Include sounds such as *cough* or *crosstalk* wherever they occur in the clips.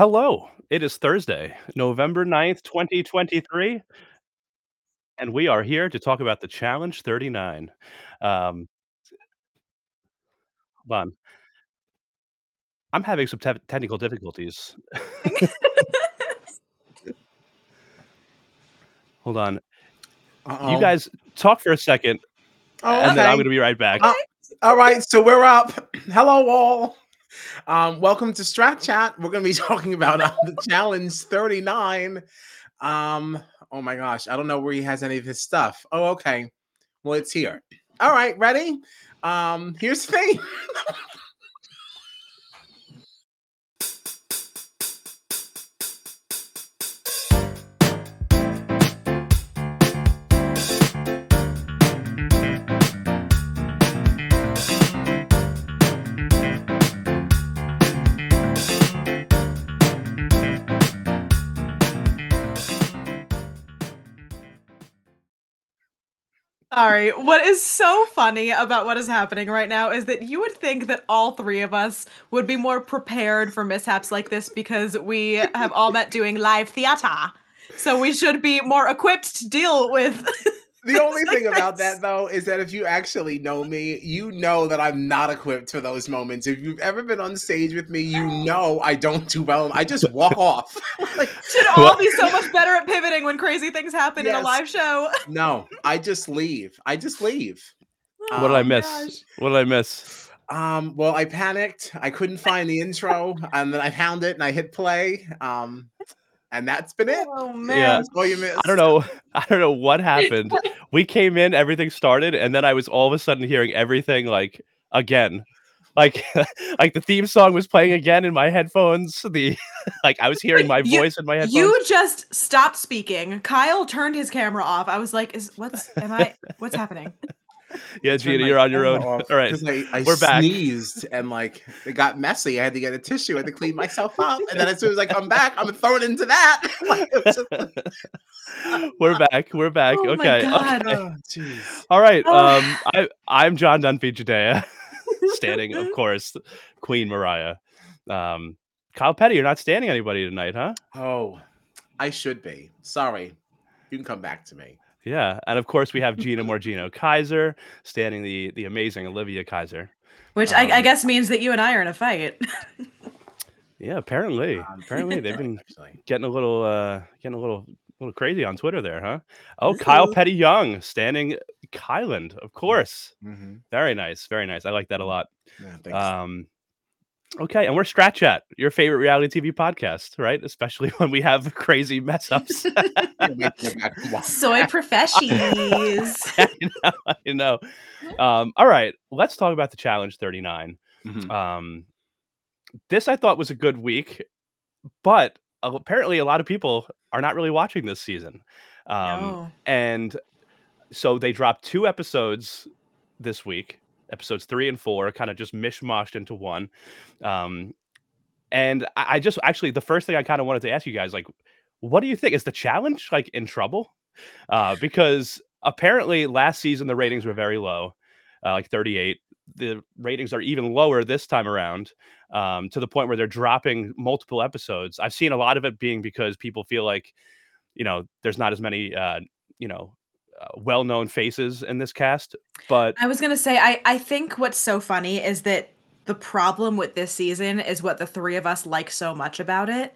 Hello. It is Thursday, November 9th, 2023 and we are here to talk about the Challenge 39. Um hold on. I'm having some tef technical difficulties. *laughs* Hold on. You Uh-oh. guys talk for a second, Oh, and then I'm gonna be right back. Uh, all right, so we're up. *clears throat* Hello, all. Um, welcome to Strat Chat. We're going to be *laughs* talking about uh, the Challenge 39. Um, oh my gosh, I don't know where he has any of his stuff. Oh, okay. Well, it's here. All right, ready? Um, here's *laughs* the thing. Sorry. What is so funny about what is happening right now is that you would think that all three of us would be more prepared for mishaps like this because we have all met doing live theater. So we should be more equipped to deal with. *laughs* The only thing *laughs* about that, though, is that if you actually know me, you know that I'm not equipped for those moments. If you've ever been on stage with me, you know I don't do well. I just walk off. *laughs* like, should all be so much better at pivoting when crazy things happen in a live show. *laughs* no, I just leave. I just leave. What did I Um, miss? gosh. What did I miss? Um, well, I panicked. I couldn't find the intro, and then I found it and I hit play. Um, and that's been it. Oh Yeah. man. That's all you missed. I don't know. *laughs* I don't know what happened. *laughs* We came in, everything started, and then I was all of a sudden hearing everything like again. Like *laughs* like the theme song was playing again in my headphones. The *laughs* like I was hearing my *laughs* You- voice in my headphones. You just stopped speaking. Kyle turned his camera off. I was like, "Is what's am I? What's happening?" yeah, Turned Gina, you're on your own. camera off All right. 'cause I, I we're back. sneezed and like it got messy. I had to get a tissue. I had to clean myself up, and then as soon as I come back, I'm thrown into that. Like, it was just- we're back. We're back. Oh my okay. God. okay. Oh. All right. Oh. Um I I'm John Dunphy Jadea. Standing, of *laughs* course, Queen Moriah. Um Kyle Petty, you're not standing anybody tonight, huh? Oh, I should be. Sorry. You can come back to me. Yeah. And of course we have Gina Morgino Kaiser standing the the amazing Olivia Kaiser. Which I, I Um, guess means that you and I are in a fight. Yeah, apparently. Um, *laughs* Apparently they've *laughs* been getting a little uh getting a little little crazy on Twitter there, huh? Oh, Kyle Petty Young standing Kyland, of course. hmm Very nice, very nice. I like that a lot. Yeah, thanks. Um okay, and we're Strat Chat, your favorite reality TV podcast, right? Especially *laughs* when we have crazy mess ups. Can't wait to get back to watch *laughs* Soy that. professions. *laughs* I know, I know. Um, all right, let's talk about the challenge 39. Mhm. Um, this I thought was a good week, but apparently a lot of people are not really watching this season. Um, no. and so they dropped two episodes this week, episodes three and four, kind of just mishmashed into one. Um, and I, I just actually the first thing I kind of wanted to ask you guys, like, what do you think? Is the challenge like in trouble? Uh, because apparently last season the ratings were very low, uh, like 38. The ratings are even lower this time around, um, to the point where they're dropping multiple episodes. I've seen a lot of it being because people feel like, you know, there's not as many, uh, you know, uh, well-known faces in this cast. But I was gonna say, I I think what's so funny is that the problem with this season is what the three of us like so much about it,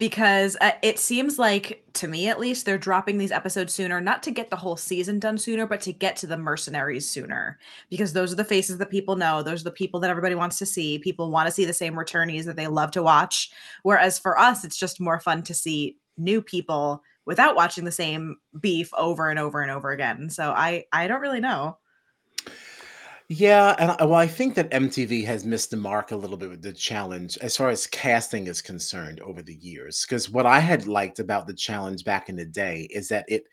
because uh, it seems like to me at least they're dropping these episodes sooner, not to get the whole season done sooner, but to get to the mercenaries sooner, because those are the faces that people know, those are the people that everybody wants to see. People want to see the same returnees that they love to watch, whereas for us, it's just more fun to see new people without watching the same beef over and over and over again. So I I don't really know. Yeah, and I, well, I think that MTV has missed the mark a little bit with the challenge as far as casting is concerned over the years. Because what I had liked about the challenge back in the day is that it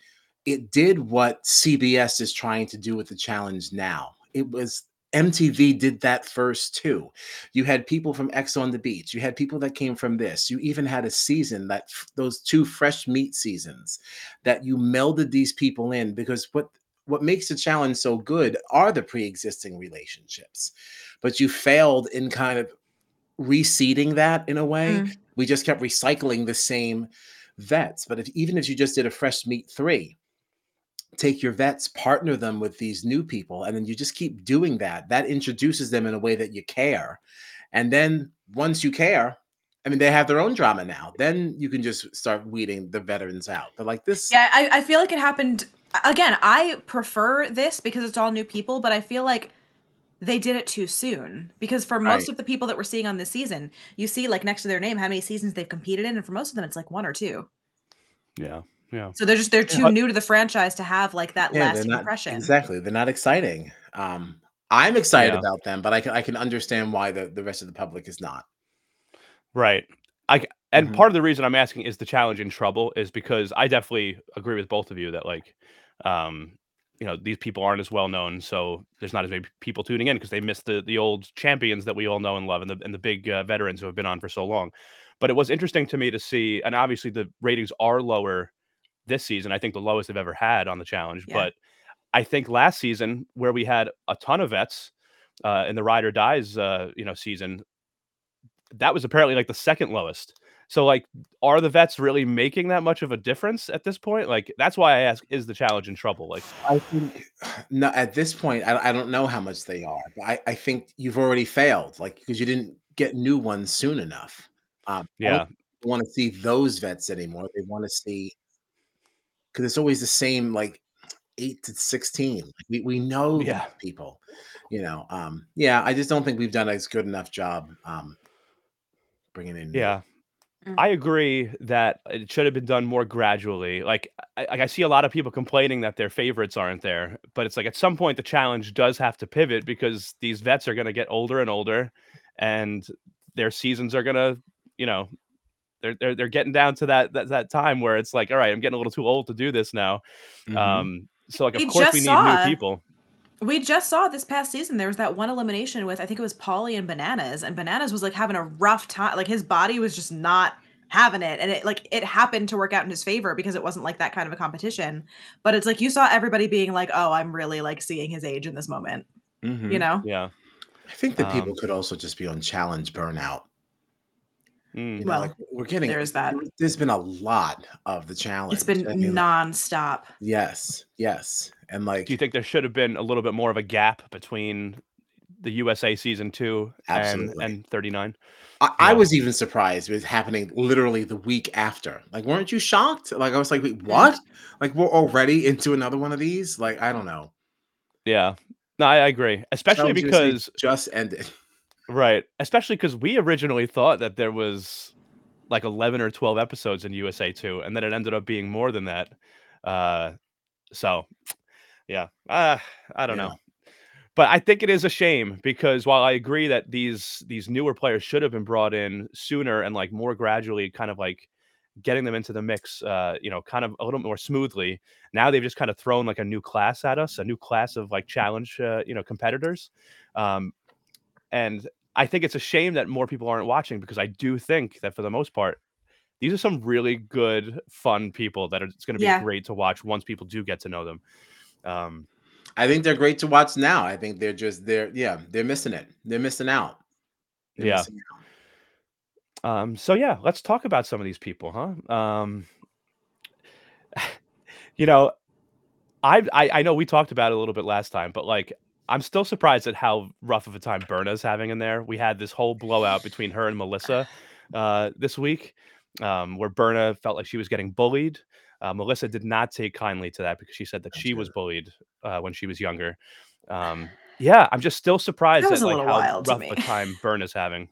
it did what CBS is trying to do with the challenge now. It was MTV did that first too. You had people from Ex on the Beach. You had people that came from this. You even had a season that those two fresh meat seasons that you melded these people in because what what makes the challenge so good are the pre-existing relationships but you failed in kind of reseeding that in a way. Mm. We just kept recycling the same vets. But if even if you just did a fresh meat three, take your vets, partner them with these new people, and then you just keep doing that. That introduces them in a way that you care. And then once you care, I mean, they have their own drama now. Then you can just start weeding the veterans out. But like this, Yeah, I, I feel like it happened again. I prefer this because it's all new people, but I feel like they did it too soon. Because for most Right. of the people that we're seeing on this season, you see like next to their name how many seasons they've competed in, and for most of them, it's like one or two. Yeah. Yeah. So they're just they're too But- new to the franchise to have like that yeah, they're lasting not impression. exactly. They're not exciting. Um, I'm excited Yeah. about them, but I can I can understand why the, the rest of the public is not. Right. I c- and Mhm. part of the reason I'm asking is the challenge in trouble is because I definitely agree with both of you that like um you know these people aren't as well known so there's not as many people tuning in because they missed the the old champions that we all know and love and the and the big uh, veterans who have been on for so long. But it was interesting to me to see and obviously the ratings are lower this season. I think the lowest they've ever had on the challenge, Yeah. but I think last season where we had a ton of vets uh in the ride or dies uh you know season that was apparently like the second lowest. So like are the vets really making that much of a difference at this point? Like that's why I ask is the challenge in trouble? Like I think *sighs* no, at this point, I, I don't know how much they are. But I, I think you've already failed, like because you didn't get new ones soon enough. Um, yeah. want to see those vets anymore. They want to see because it's always the same, like eight to sixteen. Like we we know Yeah. people, you know. Um, yeah, I just don't think we've done a good enough job um, bringing in. Yeah. Mm. I agree that it should have been done more gradually. Like I, I see a lot of people complaining that their favorites aren't there, but it's like at some point the challenge does have to pivot because these vets are going to get older and older, and their seasons are going to, you know, they're, they're they're getting down to that, that that time where it's like, all right, I'm getting a little too old to do this now. Mhm. Um, so like, of We course we need new people. We just saw this past season there was that one elimination with I think it was Polly and Bananas, and Bananas was like having a rough time. Like his body was just not having it, and it like it happened to work out in his favor because it wasn't like that kind of a competition. But it's like you saw everybody being like, "Oh, I'm really like seeing his age in this moment," Mhm. you know. Yeah. I think that people Um, could also just be on challenge burnout. Mm. You know, Well, like we're getting There's that. There's been a lot of the challenge. It's been I mean, nonstop. Yes, yes, and like Do you think there should have been a little bit more of a gap between the USA season two and Absolutely. and 39? I, I was even surprised it was happening literally the week after. Like, weren't you shocked? Like, I was like, wait, what? Like, we're already into another one of these? Like, I don't know. Yeah. No, I I agree. Especially Challenge because just ended. right, especially because we originally thought that there was like 11 or 12 episodes in USA 2 and then it ended up being more than that. Uh so yeah. Uh, I don't Yeah. know. But I think it is a shame because while I agree that these these newer players should have been brought in sooner and like more gradually kind of like getting them into the mix uh you know kind of a little more smoothly now they've just kind of thrown like a new class at us a new class of like challenge uh, you know competitors um and i think it's a shame that more people aren't watching because i do think that for the most part these are some really good fun people that are, it's going to be Yeah. great to watch once people do get to know them um I think they're great to watch now. I think they're just, they're, yeah, they're missing it. They're missing out. They're Yeah. missing out. Um, so yeah, let's talk about some of these people, huh? Um, *sighs* you know, I, I I know we talked about it a little bit last time, but like I'm still surprised at how rough of a time Berna's having in there. We had this whole blowout between her and Melissa uh, this week, um, where Berna felt like she was getting bullied. Uh, Melissa did not take kindly to that because she said that That's she was bullied uh, when she was younger. Um, yeah, I'm just still surprised That at was a like little how wild to rough me. a time Berna's having.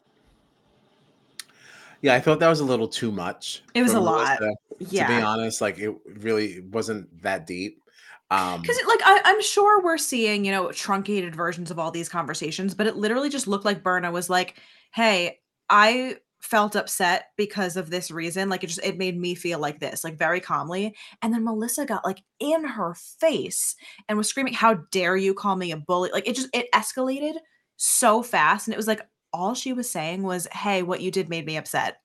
Yeah, I thought that was a little too much. It was for a lot. Yeah. To be honest, like it really wasn't that deep. Um, Because like I, I'm sure we're seeing, you know, truncated versions of all these conversations, but it literally just looked like Berna was like, "Hey, I felt upset because of this reason. Like it just it made me feel like this, like very calmly." And then Melissa got like in her face and was screaming, "How dare you call me a bully?" Like it just it escalated so fast, and it was like all she was saying was, "Hey, what you did made me upset.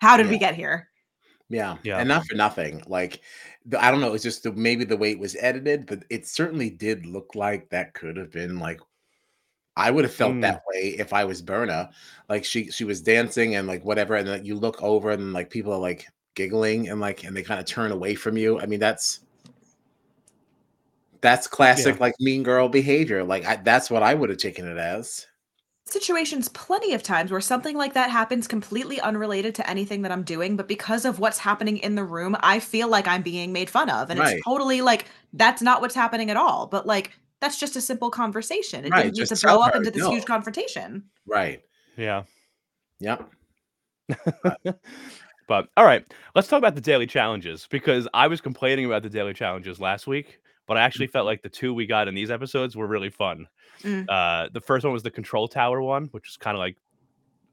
How did we get here?" Yeah, Yeah. and not for nothing. Like, the, I don't know. It's just the, maybe the way it was edited, but it certainly did look like that could have been like I would have felt Mm. that way if I was Berna. Like she she was dancing and like whatever, and then you look over and like people are like giggling and like and they kind of turn away from you. I mean, that's that's classic like mean girl behavior. Like I, that's what I would have taken it as. situations plenty of times where something like that happens completely unrelated to anything that I'm doing, but because of what's happening in the room, I feel like I'm being made fun of. And Right. it's totally like that's not what's happening at all. But like that's just a simple conversation. It Right, didn't need to just blow up into this no. huge confrontation. Right. Yeah. Yep. *laughs* But all right, let's talk about the daily challenges because I was complaining about the daily challenges last week, but I actually felt like the two we got in these episodes were really fun. Mm. Uh, the first one was the control tower one, which is kind of like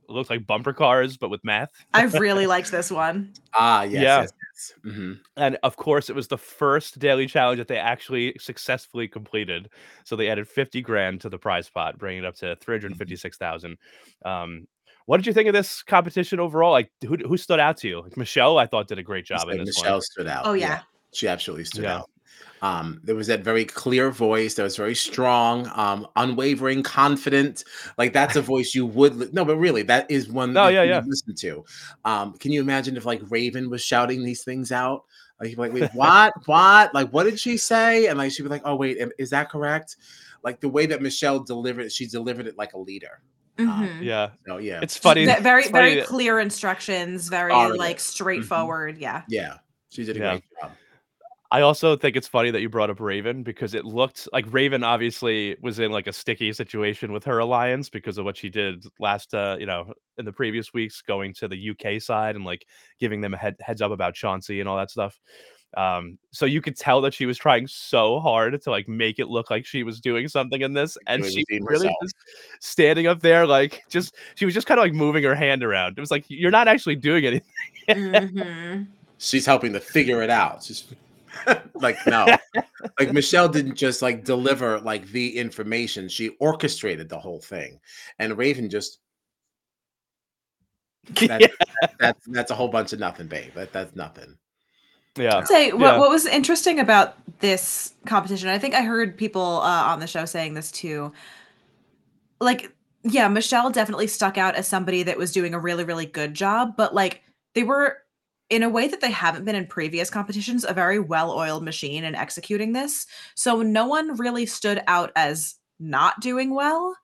looks like bumper cars but with math. I *laughs* really liked this one. Ah, yes. Yeah. yes, yes. Mhm. And of course, it was the first daily challenge that they actually successfully completed. So they added 50 grand to the prize pot, bringing it up to 356,000. Um, what did you think of this competition overall? Like, who, who stood out to you? Like Michele, I thought did a great job Like in this Michele one. stood out. Oh yeah. She absolutely stood Yeah. out. Um, there was that very clear voice that was very strong, um, unwavering, confident. Like that's a *laughs* voice you would li- no, but really, that is one No, that yeah, you yeah. listen to. Um, can you imagine if like Ravyn was shouting these things out? Like, like, wait, what? what? Like, what did she say? And like she'd be like, oh wait, is that correct? Like the way that Michele delivered it, she delivered it like a leader. Mhm. Yeah, So yeah, it's funny. Ve- very it's funny very that- clear instructions, very Solid. like straightforward. Yeah. yeah, she did a Yeah. great job. I also think it's funny that you brought up Ravyn because it looked like Ravyn obviously was in like a sticky situation with her alliance because of what she did last, uh, you know, in the previous weeks, going to the UK side and like giving them a head, heads up about Chauncey and all that stuff. Um, so you could tell that she was trying so hard to like make it look like she was doing something in this, and she really herself. just standing up there, like just she was just kind of like moving her hand around. It was like you're not actually doing anything. *laughs* Mhm. she's helping to figure it out. She's *laughs* like, no, like Michele didn't just like deliver like the information; she orchestrated the whole thing, and Ravyn just *laughs* that, that's that's a whole bunch of nothing, babe. That that's nothing. yeah. say what, Yeah. what was interesting about this competition i think i heard people uh, on the show saying this too like yeah michelle definitely stuck out as somebody that was doing a really really good job but like they were in a way that they haven't been in previous competitions a very well-oiled machine in executing this. So no one really stood out as not doing well.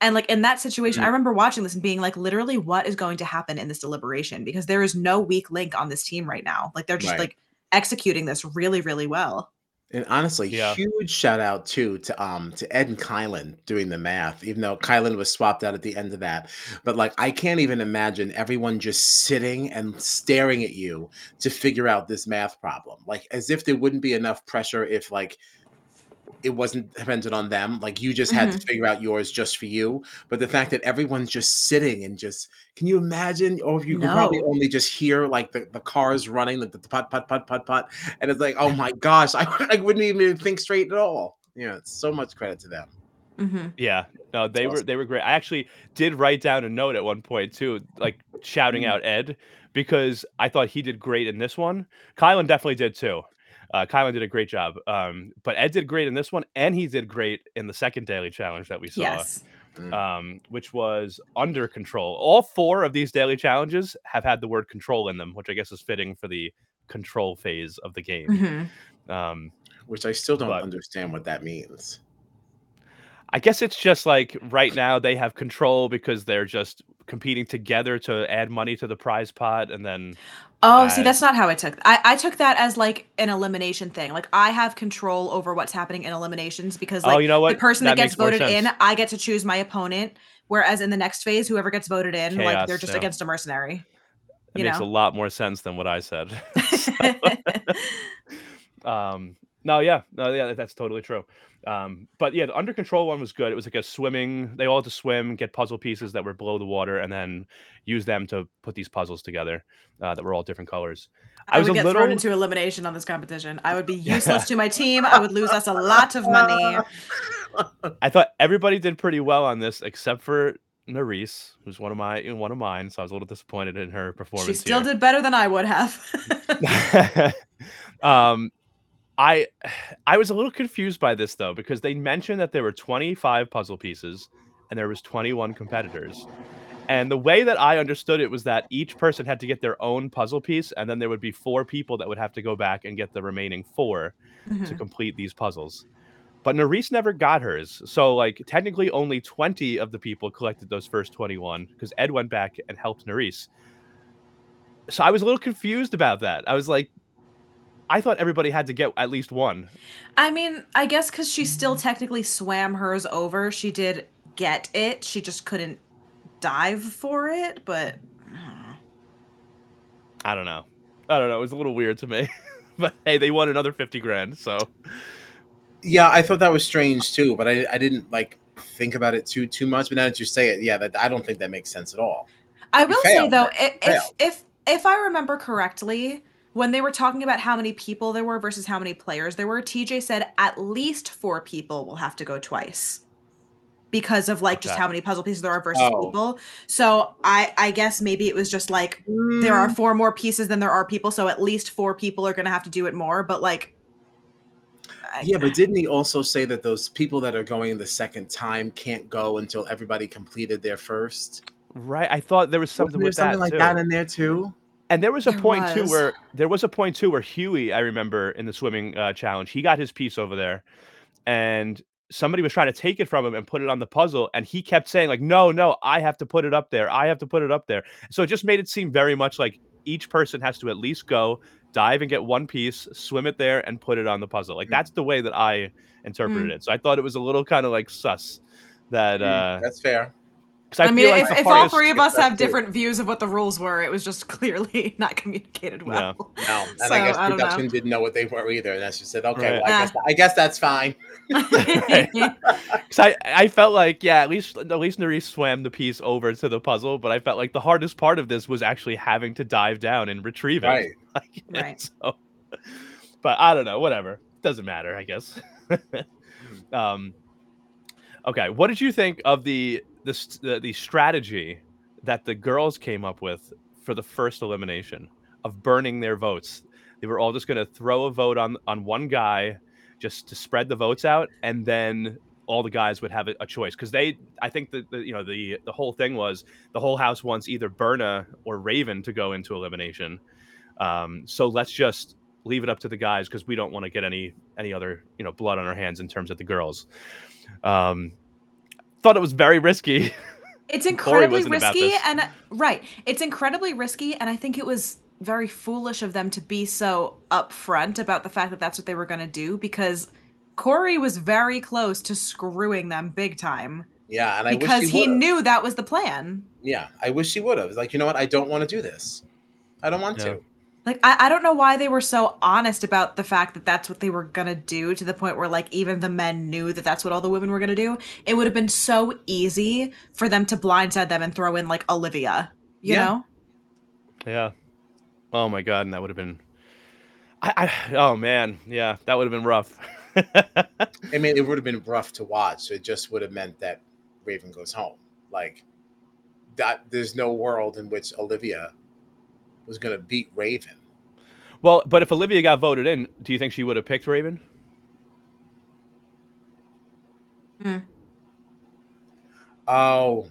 And like in that situation mm-hmm. i remember watching this and being like literally what is going to happen in this deliberation? Because there is no weak link on this team right now. Like they're just Right. like executing this really really well And honestly, Yeah. huge shout out too to um to Ed and Kyland doing the math, even though Kyland was swapped out at the end of that. But like I can't even imagine everyone just sitting and staring at you to figure out this math problem. Like as if there wouldn't be enough pressure if like it wasn't dependent on them. Like you just had to figure out yours just for you. But the fact that everyone's just sitting and just can you imagine? Or if you could probably only just hear like the, the cars running, the, the put put put put put, and it's like, oh my *sighs* gosh, I, *laughs* I wouldn't even think straight at all. Yeah, it's so much credit to them. hmm Yeah, no, they were they were great. I actually did write down a note at one point too, like shouting Mm. out Ed because I thought he did great in this one. Kyland definitely did too. Uh, Kyland did a great job, um, but Ed did great in this one, and he did great in the second daily challenge that we saw, yes um, which was under control. All four of these daily challenges have had the word control in them, which I guess is fitting for the control phase of the game. hmm Um, Which I still don't But- understand what that means. I guess it's just like right now they have control because they're just competing together to add money to the prize pot, and then Oh, see, Uh, that's not how I took. I I took that as like an elimination thing. Like I have control over what's happening in eliminations because like oh, you know what? the person that, gets voted in. I get to choose my opponent. Whereas in the next phase, whoever gets voted in, like they're just yeah. against a mercenary. It makes know? a lot more sense than what I said. *laughs* *laughs* *laughs* um, no, yeah, no, yeah, that's totally true. Um, but yeah, the under control one was good. It was like a swimming. They all had to swim, get puzzle pieces that were below the water, and then use them to put these puzzles together uh, that were all different colors. I I, was would get little- thrown into elimination on this competition. I would be *laughs* useless to my team. I would lose us a lot of money. I thought everybody did pretty well on this except for Nurys, who's one of my one of mine. So I was a little disappointed in her performance. She still here. did better than I would have. *laughs* *laughs* um i *sighs* i was a little confused by this though because they mentioned that there were 25 puzzle pieces and there was 21 competitors. And the way that I understood it was that each person had to get their own puzzle piece, and then there would be four people that would have to go back and get the remaining 4 to Mhm. complete these puzzles. But Nurys never got hers. So, like, technically, only 20 of the people collected those first 21 because Ed went back and helped Nurys. So I was a little confused about that. I was like, I thought everybody had to get at least one. I mean, I guess because she still technically swam hers over, she did get it. She just couldn't dive for it, but I don't know. I don't know. I don't know. It was a little weird to me. *laughs* but hey, they won another 50 grand. So, Yeah, I thought that was strange too, but I, I didn't like think about it too too much. But now that you say it, yeah, that I don't think that makes sense at all. I will say though, i- if if if I remember correctly, when they were talking about how many people there were versus how many players there were, TJ said at least four people will have to go twice because of like just how many puzzle pieces there are versus Oh. people. So I I guess maybe it was just like there are mm. four more pieces than there are people, so at least four people are going to have to do it more. But like, I- Yeah, but didn't he also say that those people that are going the second time can't go until everybody completed their first? right. I thought there was something there with something that. like too. that in there too? And there was a There point too where there was a point too where Hughie, I remember in the swimming uh, challenge, he got his piece over there, and somebody was trying to take it from him and put it on the puzzle, and he kept saying like, "No, no, I have to put it up there. I have to put it up there." So it just made it seem very much like each person has to at least go dive and get one piece, swim it there, and put it on the puzzle. Like Mm. that's the way that I interpreted it. So I thought it was a little kind of like sus that Mm, uh That's fair. Because I, I, mean, like if, if all three of us have true. different views of what the rules were, it was just *laughs* clearly not communicated well. No, and *laughs* So, I guess I know. production didn't know what they were either. And that's just said, okay, Right. well, I, guess, I guess that's fine. Because *laughs* I, I felt like, yeah, at least at least Nurys swam the piece over to the puzzle, but I felt like the hardest part of this was actually having to dive down and retrieve it. Right. Like, Right. So, but I don't know. Whatever. Doesn't matter. I guess. um. Okay. What did you think of the the the, strategy that the girls came up with for the first elimination of burning their votes? They were all just going to throw a vote on on one guy just to spread the votes out, and then all the guys would have a, a choice. Because they i think that the you know the the whole thing was the whole house wants either berna or raven to go into elimination. Um so let's just leave it up to the guys because we don't want to get any any other you know blood on our hands in terms of the girls. Um thought it was very risky *laughs* It's incredibly risky and uh, right. It's incredibly risky and I think it was very foolish of them to be so upfront about the fact that that's what they were going to do because Corey was very close to screwing them big time Yeah, and I because wish he would've. knew that was the plan. Yeah, I wish he would have. Like, you know what? I don't want to do this. I don't want Yeah. to. Like I, I don't know why they were so honest about the fact that that's what they were gonna do to the point where like even the men knew that that's what all the women were gonna do. It would have been so easy for them to blindside them and throw in like Olivia, you Yeah. know? yeah oh my god and that would have been I, I oh man yeah that would have been rough *laughs* I mean, it would have been rough to watch. It just would have meant that Ravyn goes home. Like that. There's no world in which Olivia was going to beat Ravyn. well but if olivia got voted in do you think she would have picked raven hmm. Oh,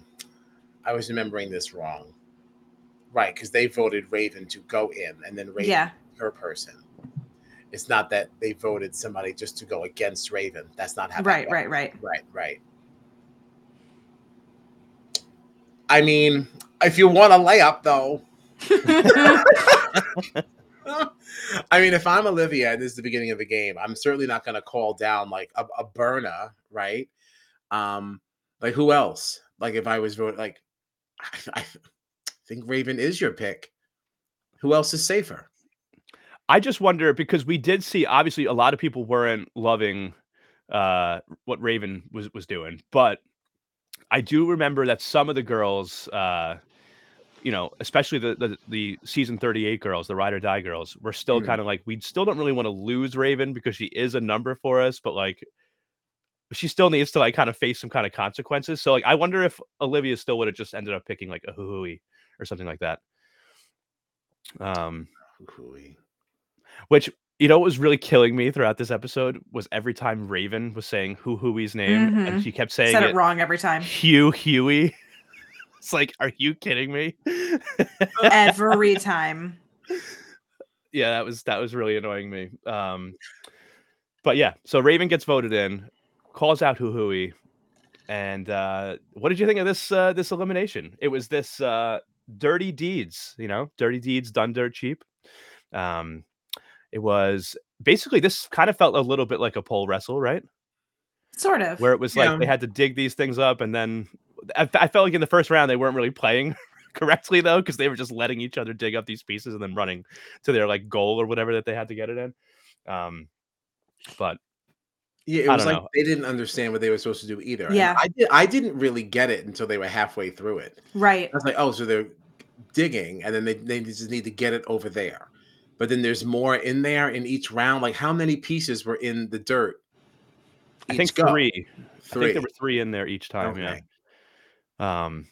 I was remembering this wrong. Right, because they voted Ravyn to go in, and then Ravyn Yeah. her person. It's not that they voted somebody just to go against Ravyn. That's not how. that Right, right, right. Right, right. I mean, if you want a layup, though. I mean, if I'm Olivia and this is the beginning of the game, I'm certainly not going to call down like a, a Berna, right? Um, like who else? Like if I was voting, like I, I think Ravyn is your pick. Who else is safer? I just wonder because we did see obviously a lot of people weren't loving uh what Ravyn was was doing, but I do remember that some of the girls uh you know, especially the the, the season 38 girls, the ride or die girls, we're still Mhm. kind of like we still don't really want to lose Ravyn because she is a number for us, but like she still needs to like kind of face some kind of consequences. So like I wonder if Olivia still would have just ended up picking like a Hui or something like that. Um Hooey. which You know what was really killing me throughout this episode was every time Ravyn was saying Hu Hui's name, and Mhm. she kept saying Said it, it wrong every time. Hugh Huey. *laughs* It's like, are you kidding me? Every *laughs* time. yeah, that was that was really annoying me. Um, but yeah, so Ravyn gets voted in, calls out Hu Hui, and uh, what did you think of this uh, this elimination? It was this uh, dirty deeds, you know, dirty deeds done dirt cheap. Um, it was basically this kind of felt a little bit like a pole wrestle, right? Sort of. Where it was like Yeah. they had to dig these things up, and then I, I felt like in the first round they weren't really playing *laughs* correctly though, because they were just letting each other dig up these pieces and then running to their like goal or whatever that they had to get it in. Um, but Yeah, it was like know. they didn't understand what they were supposed to do either. Yeah. I did. I didn't really get it until they were halfway through it. right. I was like, oh, so they're digging, and then they they just need to get it over there. But then there's more in there in each round. Like, how many pieces were in the dirt? I think go? three. I think there were three in there each time. Okay. Yeah. Um,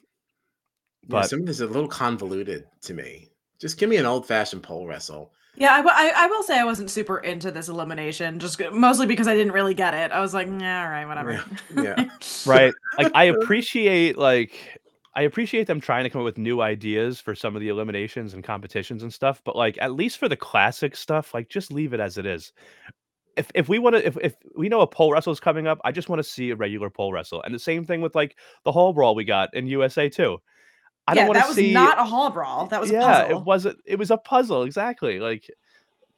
Yeah, but- some of this is a little convoluted to me. Just give me an old fashioned pole wrestle. Yeah, I, w- I, I will I I will say I wasn't super into this elimination, just mostly because I didn't really get it. I was like, yeah, all right, whatever. Yeah, *laughs* right. Like I *laughs* appreciate like I appreciate them trying to come up with new ideas for some of the eliminations and competitions and stuff, but like at least for the classic stuff, like just leave it as it is. If if we want to if, if we know a pole wrestle is coming up, I just want to see a regular pole wrestle. And the same thing with like the hall brawl we got in USA too. I yeah, don't want that to was see not a hall brawl. That was a yeah, puzzle. it wasn't it was a puzzle, exactly. Like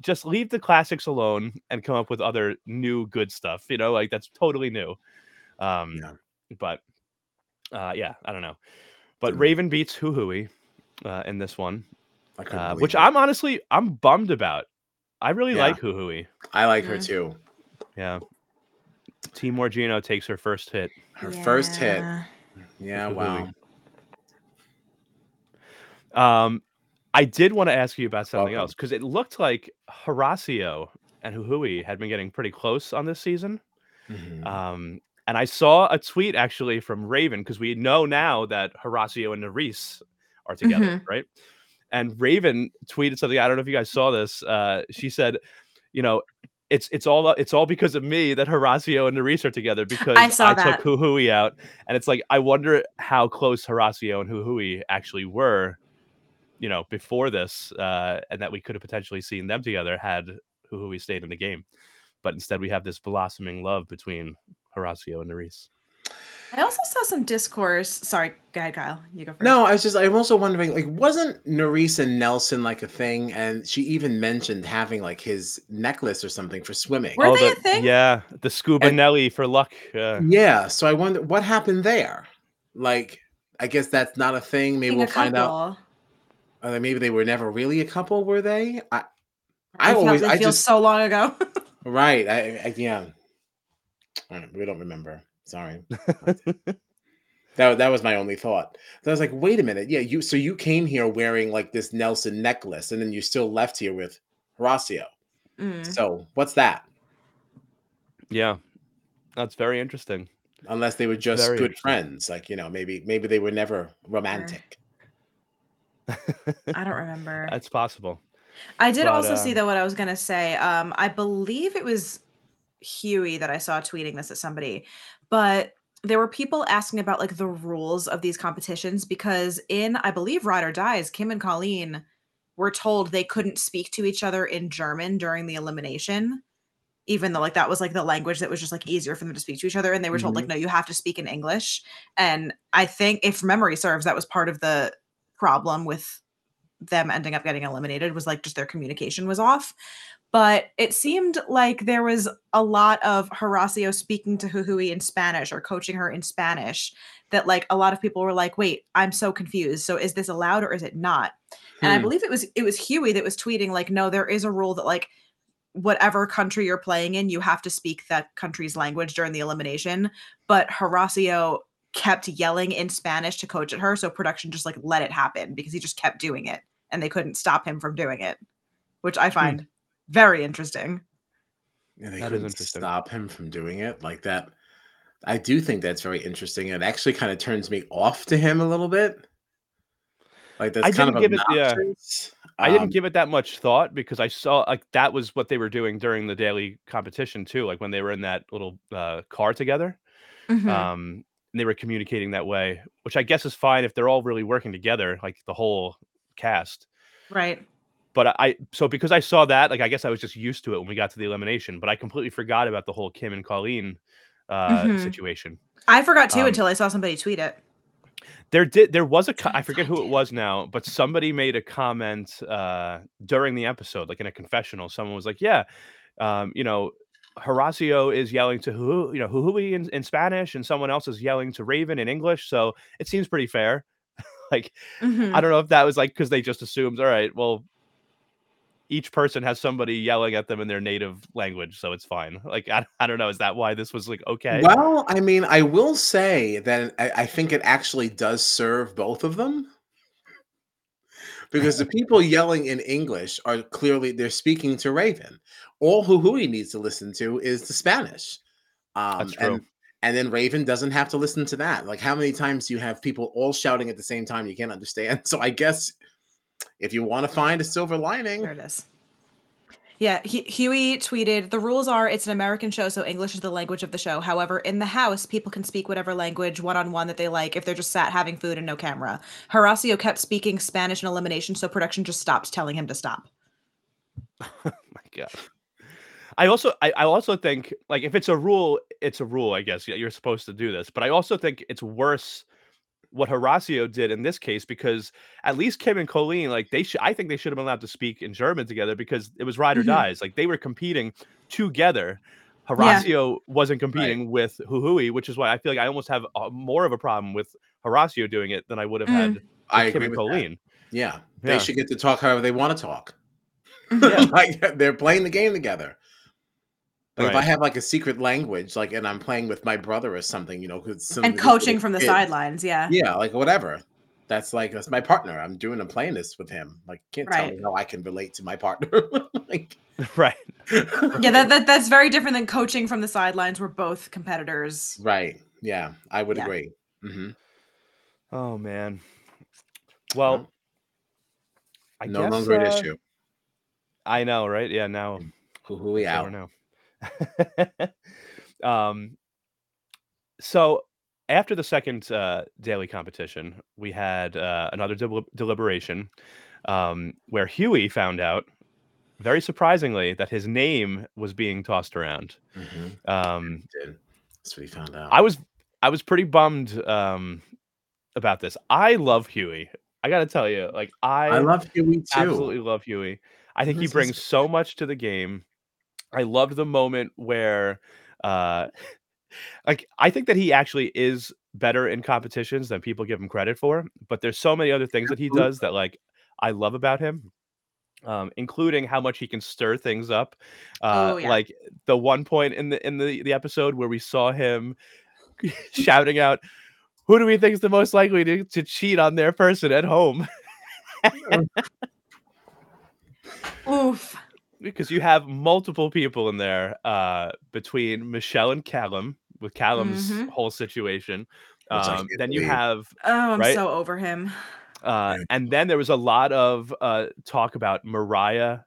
just leave the classics alone and come up with other new good stuff, you know, like that's totally new. Um Yeah. but uh yeah, I don't know. But. Ravyn beats Hoo Hui uh in this one. Uh, which it. I'm honestly I'm bummed about. I really Yeah. like Hu Hui. I like her too. Yeah. Team Morgino takes her first hit. Her first hit. Yeah. Yeah, wow. Um I did want to ask you about something Welcome. else because it looked like Horacio and Hu Hui had been getting pretty close on this season. Mhm. Um, and I saw a tweet actually from Ravyn because we know now that Horacio and Nurys are together, Mhm. right? And Ravyn tweeted something. I don't know if you guys saw this. Uh, she said, "You know, it's it's all it's all because of me that Horacio and Nurys are together *laughs* because I saw took that. Hu out." And it's like I wonder how close Horacio and Hu Hui actually were, you know, before this, uh, and that we could have potentially seen them together had Hu Hui stayed in the game. But instead, we have this blossoming love between Horacio and Nurys. I also saw some discourse. Sorry, go ahead, Kyle. You go first. No, I was just I'm also wondering, like, wasn't Nurys and Nelson like a thing? And she even mentioned having like his necklace or something for swimming. Were they the, a thing? Yeah, the scuba And- Nelly for luck. Uh, Yeah, so I wonder what happened there. Like, I guess that's not a thing. Maybe we'll find out. Uh, maybe they were never really a couple, were they? I, It I always, I feels just so long ago. *laughs* right. I, I yeah. All right, we don't remember. Sorry. That, that was my only thought. So I was like, wait a minute. Yeah, you so you came here wearing like this Nelson necklace, and then you still left here with Horacio. Mm. So what's that? yeah, that's very interesting. Unless they were just Very good friends, like you know, maybe maybe they were never romantic. I don't remember. *laughs* That's possible. I did But, also see uh, though what I was gonna say. Um, I believe it was Hughie that I saw tweeting this at somebody, but there were people asking about like the rules of these competitions because in I believe Ride or Dies, Kim and Colleen were told they couldn't speak to each other in German during the elimination, even though like that was like the language that was just like easier for them to speak to each other, and they were told like mm-hmm. no, you have to speak in English. And I think if memory serves, that was part of the problem with them ending up getting eliminated was like just their communication was off. But it seemed like there was a lot of Horacio speaking to Huhui in Spanish or coaching her in Spanish that like a lot of people were like, wait, I'm so confused. So is this allowed or is it not? And I Hmm. believe it was it was Hughie that was tweeting like, no, there is a rule that like whatever country you're playing in, you have to speak that country's language during the elimination. But Horacio kept yelling in Spanish to coach at her, so production just like let it happen because he just kept doing it and they couldn't stop him from doing it, which I find very interesting. And they That is couldn't interesting. stop him from doing it like that. I do think that's very interesting. It actually kind of turns me off to him a little bit. Like that's I kind of didn't give it- yeah. obnoxious. I didn't Um, give it that much thought because I saw like that was what they were doing during the daily competition too. Like when they were in that little uh, car together, Mhm. um, and they were communicating that way, which I guess is fine if they're all really working together, like the whole cast. right. But I- so because I saw that, like I guess I was just used to it when we got to the elimination. But I completely forgot about the whole Kim and Colleen uh, Mhm. situation. I forgot too Um, until I saw somebody tweet it. There did there was a co- I forget who it was now, but somebody made a comment uh during the episode, like in a confessional. Someone was like, "Yeah, um, you know, Horacio is yelling to who you know Huhui in, in Spanish, and someone else is yelling to Ravyn in English. So it seems pretty fair." *laughs* like Mhm. I don't know if that was like because they just assumed, all right, well, each person has somebody yelling at them in their native language, so it's fine. Like I, I don't know, is that why this was like okay? Well, I mean, I will say that I, I think it actually does serve both of them. Because the people *laughs* yelling in English are clearly they're speaking to Ravyn. All Huhui needs to listen to is the Spanish. Um, That's true. And, and then Ravyn doesn't have to listen to that. Like, how many times do you have people all shouting at the same time you can't understand? *laughs* So I guess if you want to find a silver lining, There it is. Yeah, Hu- Hughie tweeted, "The rules are it's an American show, so English is the language of the show. However, in the house, people can speak whatever language one-on-one that they like if they're just sat having food and no camera." Horacio kept speaking Spanish in elimination, so production just stopped telling him to stop. *laughs* my god. I also I, I also think like if it's a rule, it's a rule, I guess. Yeah, you're supposed to do this. But I also think it's worse what Horacio did in this case because at least Kim and Colleen, like they should I think they should have been allowed to speak in German together because it was ride or Mhm. dies. Like they were competing together. Horacio wasn't competing with Huhui, which is why I feel like I almost have a, more of a problem with Horacio doing it than I would have Mm. had with I Kim agree and with. Colleen. Yeah, Yeah. they should get to talk however they want to talk. *laughs* Mhm. like they're playing the game together. Like if I have like a secret language, like and I'm playing with my brother or something, you know, who's and to do with coaching from the kids. sidelines, yeah. Yeah, like whatever. That's like that's my partner. I'm doing I'm playing this with him. Like can't tell Right. me how I can relate to my partner. *laughs* like *laughs* right. Yeah, that, that that's very different than coaching from the sidelines. We're both competitors. right. Yeah, I would Yeah. agree. hmm Oh man. Well, Well, I no guess, longer an uh, issue. I know, right? Yeah, now Who who we it's over out? now. *laughs* um, so after the second uh, daily competition, we had uh, another delib- deliberation um, where Hughie found out, very surprisingly, that his name was being tossed around. Mhm. Um, That's what he found out. I was I was pretty bummed um, about this. I love Hughie. I got to tell you, like I, I love Hughie too. absolutely love Huey. I think he is brings so much to the game. I loved the moment where uh *laughs* like I think that he actually is better in competitions than people give him credit for, but there's so many other things that he does that like I love about him. Um, including how much he can stir things up. Uh, Oh, yeah. like the one point in the in the, the episode where we saw him *laughs* shouting out, Who do we think is the most likely to, to cheat on their person at home? Oof. Because you have multiple people in there uh between Michele and Callum with Callum's Mhm. whole situation. Um, then you have Oh, I'm Right? so over him. uh and then there was a lot of uh talk about Moriah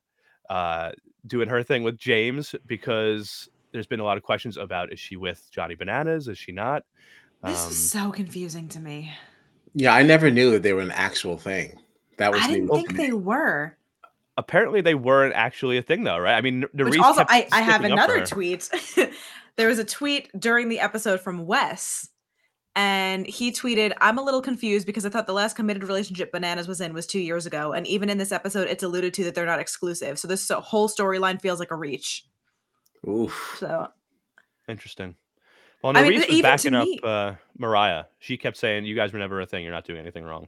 uh doing her thing with James because there's been a lot of questions about is she with Johnny Bananas? Is she not? This Um, is so confusing to me. Yeah, I never knew that they were an actual thing. That was I didn't think they were. Apparently they weren't actually a thing though, right? I mean, Nurys also, I, I have sticking up for another tweet. *laughs* there was a tweet during the episode from Wes, and he tweeted, I'm a little confused because I thought the last committed relationship Bananas was in was two years ago. And even in this episode, it's alluded to that they're not exclusive. So this whole storyline feels like a reach. Oof. So Interesting. Well, I mean, Nurys was backing up me- uh, Moriah. She kept saying, "You guys were never a thing. You're not doing anything wrong."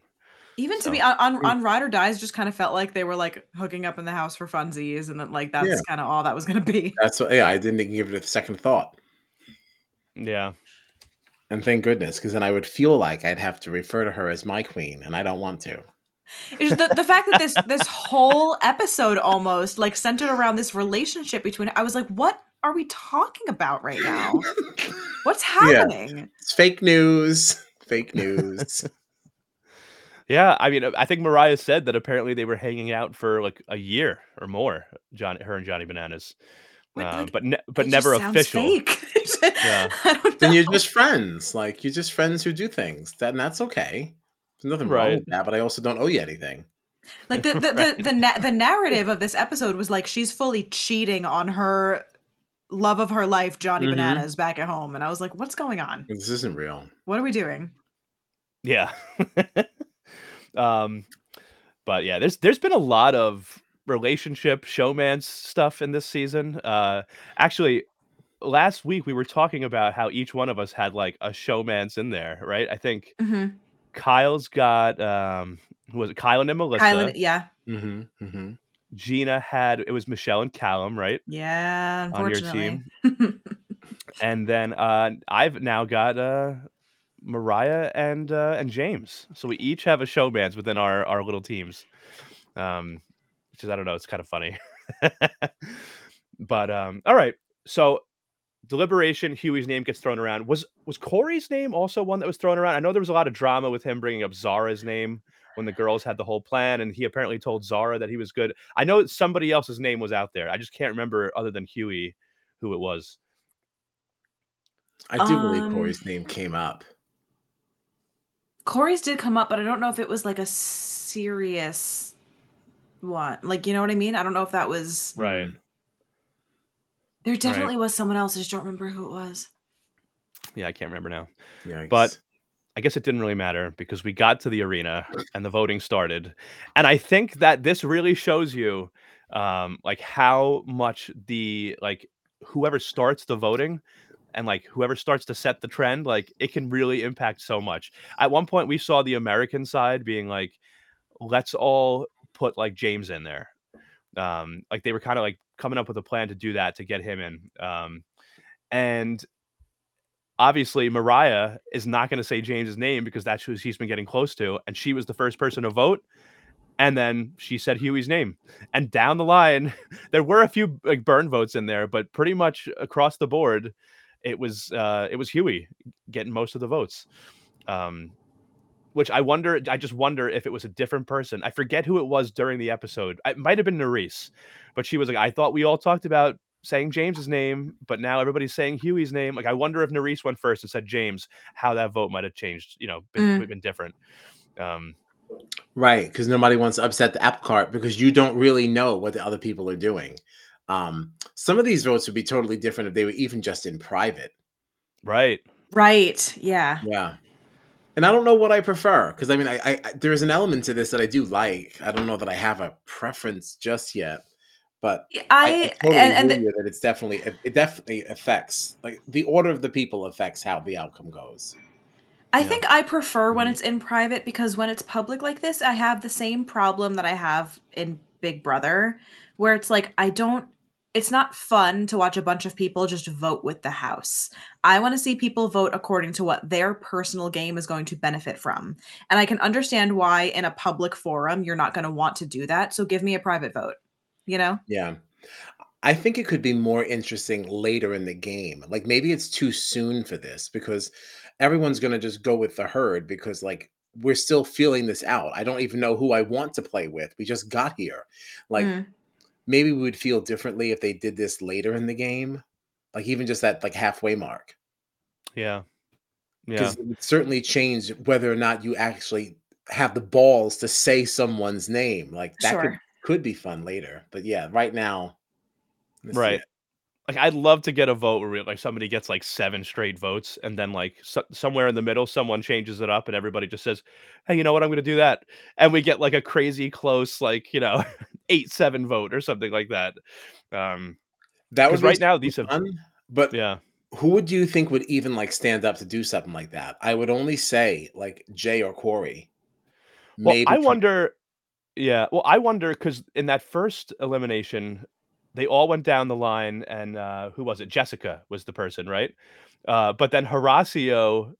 Even to So- me on, on, on Ride or Dies, just kind of felt like they were like hooking up in the house for funsies. And that like that's Yeah. kind of all that was going to be. That's what, yeah, I didn't even give it a second thought. Yeah. And thank goodness, because then I would feel like I'd have to refer to her as my queen, and I don't want to. It's the, the fact that this *laughs* this whole episode almost like centered around this relationship between I was like, what are we talking about right now? *laughs* What's Yeah. happening? It's fake news. Fake news. Yeah, I mean, I think Moriah said that apparently they were hanging out for like a year or more. John, her and Johnny Bananas, What, uh, like, but ne- but never sounds official. fake. *laughs* Yeah. I Then you're just friends. Like you're just friends who do things. That and that's okay. There's nothing wrong Right. with that, but I also don't owe you anything. like the the, Right. the the *laughs* na- the narrative of this episode was like she's fully cheating on her love of her life, Johnny Mhm. Bananas, back at home, and I was like, what's going on? This isn't real. What are we doing? Yeah. *laughs* um, but yeah, there's there's been a lot of relationship showmance stuff in this season. Uh, actually, last week we were talking about how each one of us had like a showman's in there, right? I think hmm Kyle's got um, who was it? Kyland and Melissa. Kyland, yeah, Mm-hmm. Mm-hmm. Gina had it was Michele and Callum, right? yeah. On your Unfortunately, team. *laughs* And then uh, I've now got uh, Moriah and uh, and James. So we each have a showmance within our our little teams. Um, which is I don't know, it's kind of funny. *laughs* but um, all right. So deliberation, Hughie's name gets thrown around. Was was Corey's name also one that was thrown around? I know there was a lot of drama with him bringing up Zara's name when the girls had the whole plan, and he apparently told Zara that he was good. I know somebody else's name was out there. I just can't remember other than Hughie who it was. I do believe Um, Corey's name came up. Corey's did come up, but I don't know if it was like a serious one. Like, you know what I mean? I don't know if that was. Right. There definitely was someone else. I just don't remember who it was. Yeah, I can't remember now. Yikes. But- I guess it didn't really matter because we got to the arena and the voting started. And I think that this really shows you um like how much the like whoever starts the voting and like whoever starts to set the trend like it can really impact so much. At one point we saw the American side being like let's all put like James in there. Um like they were kind of like coming up with a plan to do that to get him in. Um and obviously Moriah is not going to say James's name because that's who she's been getting close to, and she was the first person to vote. And then she said Hughie's name. And down the line, *laughs* there were a few like burn votes in there, but pretty much across the board, it was uh, it was Hughie getting most of the votes. Um, which I wonder, I just wonder if it was a different person. I forget who it was during the episode. It might have been Nurys, but she was like, I thought we all talked about saying James's name, but now everybody's saying Hughie's name. Like, I wonder if Nurys went first and said James, how that vote might have changed, you know, been, been different. Um, Right, because nobody wants to upset the apple cart because you don't really know what the other people are doing. Um, some of these votes would be totally different if they were even just in private. right. Right. Yeah. Yeah. And I don't know what I prefer because I mean, I, I, I there's an element to this that I do like. I don't know that I have a preference just yet, but I, I, I totally and, and agree the- that it's definitely it, it definitely affects like the order of the people affects how the outcome goes. I Yeah. think I prefer when Mhm. it's in private because when it's public like this, I have the same problem that I have in Big Brother, where it's like I don't it's not fun to watch a bunch of people just vote with the house. I want to see people vote according to what their personal game is going to benefit from. And I can understand why in a public forum you're not going to want to do that. So give me a private vote. You know? Yeah. I think it could be more interesting later in the game. Like maybe it's too soon for this because everyone's going to just go with the herd because like we're still feeling this out. I don't even know who I want to play with. We just got here. Like Mm. Maybe we would feel differently if they did this later in the game. Like even just that like halfway mark. Yeah. Yeah. Because it would certainly change whether or not you actually have the balls to say someone's name. Like that could Sure. could be fun later. But yeah, right now. Right. Like, I'd love to get a vote where like somebody gets like seven straight votes, and then like so- somewhere in the middle, someone changes it up, and everybody just says, "Hey, you know what? I'm going to do that," and we get like a crazy close, like you know, *laughs* eight seven vote or something like that. Um, That was right now these have, fun, but yeah, who would you think would even like stand up to do something like that? I would only say like Jay or Corey. Well, I wonder. Yeah, well, I wonder because in that first elimination, they all went down the line, and uh, who was it? Jessica was the person, right? Uh, but then Horacio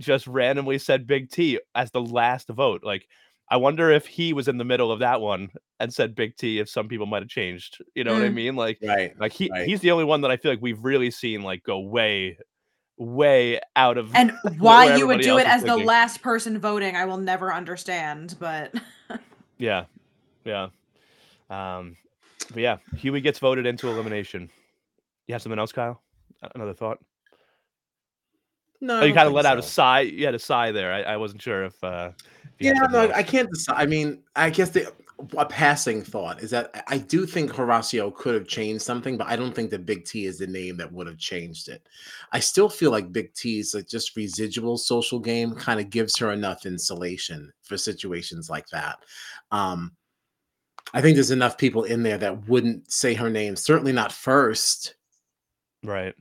just randomly said Big T as the last vote. Like, I wonder if he was in the middle of that one and said Big T. If some people might have changed, you know what I Mm. mean? Like, right. like he right. he's the only one that I feel like we've really seen like go way way out of And *laughs* why you would do it it is as the last person voting, I will never understand. But *laughs* Yeah, yeah. Um, but yeah, Hughie gets voted into elimination. You have something else, Kyle? Another thought? No, Oh, you kind of let out a sigh. You had a sigh there. I, I wasn't sure if. Uh, if Yeah, no, else. I can't decide. I mean, I guess the a passing thought is that I- I do think Horacio could have changed something, but I don't think that Big T is the name that would have changed it. I still feel like Big T's like just residual social game kind of gives her enough insulation for situations like that. Um, I think there's enough people in there that wouldn't say her name, certainly not first. Right.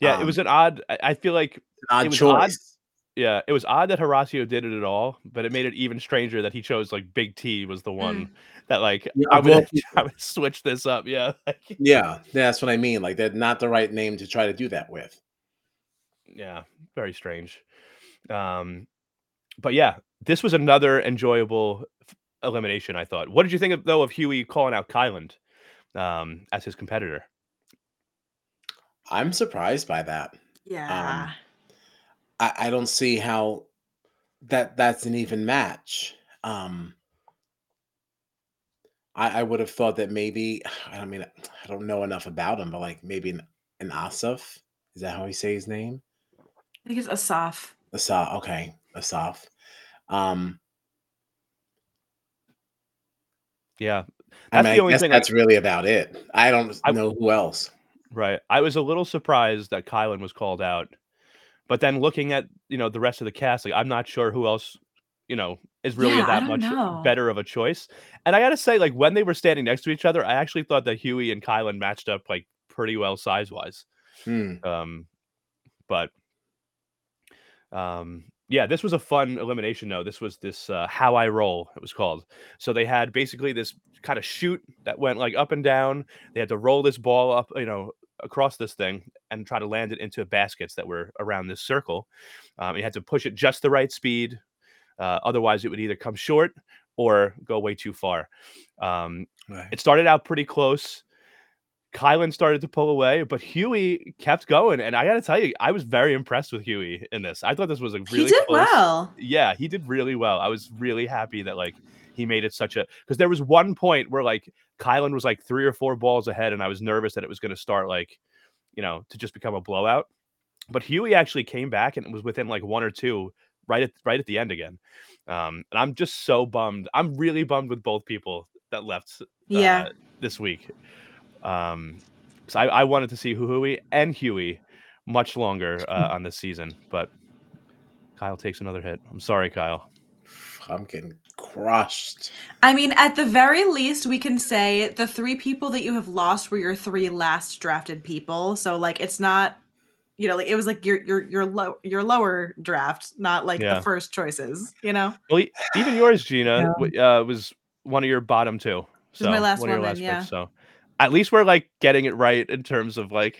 Yeah, it was Um, an odd. I, feel like Odd It was odd. choice. yeah, it was odd that Horacio did it at all, but it made it even stranger that he chose like Big T was the one that like Yeah, I, would, of all gonna, people. I'm switch this up. Yeah, *laughs* Yeah, that's what I mean. Like they're not the right name to try to do that with. yeah, very strange. Um, but yeah, this was another enjoyable elimination. I thought. What did you think of though of Hughie calling out Kyland um, as his competitor? I'm surprised by that. yeah, I, I don't see how that that's an even match. Um I, I would have thought that maybe *sighs* I mean I don't know enough about him, but like maybe an, an Asaf. Is that how you say his name? I think it's Asaf. Asaf. Okay, Asaf. Um, Yeah, I That's mean, the I only guess thing I- that's really about it. I don't I- know who else. Right. I was a little surprised that Kyland was called out, but then looking at you know the rest of the cast, like I'm not sure who else you know is really Yeah, that much know. better of a choice. And I gotta say, like when they were standing next to each other, I actually thought that Hughie and Kyland matched up like pretty well size wise. Hmm. Um, but um, yeah, this was a fun elimination. though. this was this uh, how I roll. It was called. So they had basically this kind of shoot that went like up and down. They had to roll this ball up, you know, across this thing and try to land it into baskets that were around this circle. Um, you had to push it just the right speed. Uh, otherwise, it would either come short or go way too far. Um, Right. it started out pretty close. Kyland started to pull away, but Hughie kept going. And I got to tell you, I was very impressed with Hughie in this. I thought this was a really he did close- well. Yeah, he did really well. I was really happy that like he made it such a because there was one point where like Kyland was like three or four balls ahead, and I was nervous that it was going to start like you know to just become a blowout. But Hughie actually came back and was within like one or two right at right at the end again. Um, and I'm just so bummed. I'm really bummed with both people that left Yeah. uh, this week. Um, so I, I wanted to see Hughie and Hughie much longer uh, *laughs* on this season, but Kyle takes another hit. I'm sorry, Kyle. I'm getting crushed. I mean, at the very least, we can say the three people that you have lost were your three last drafted people. So like, it's not, you know, like it was like your your your low your lower draft, not like Yeah. the first choices. You know, Well, even yours, Gina, w- uh, was one of your bottom two. was So my last one of your last yeah. picks. So at least we're like getting it right in terms of like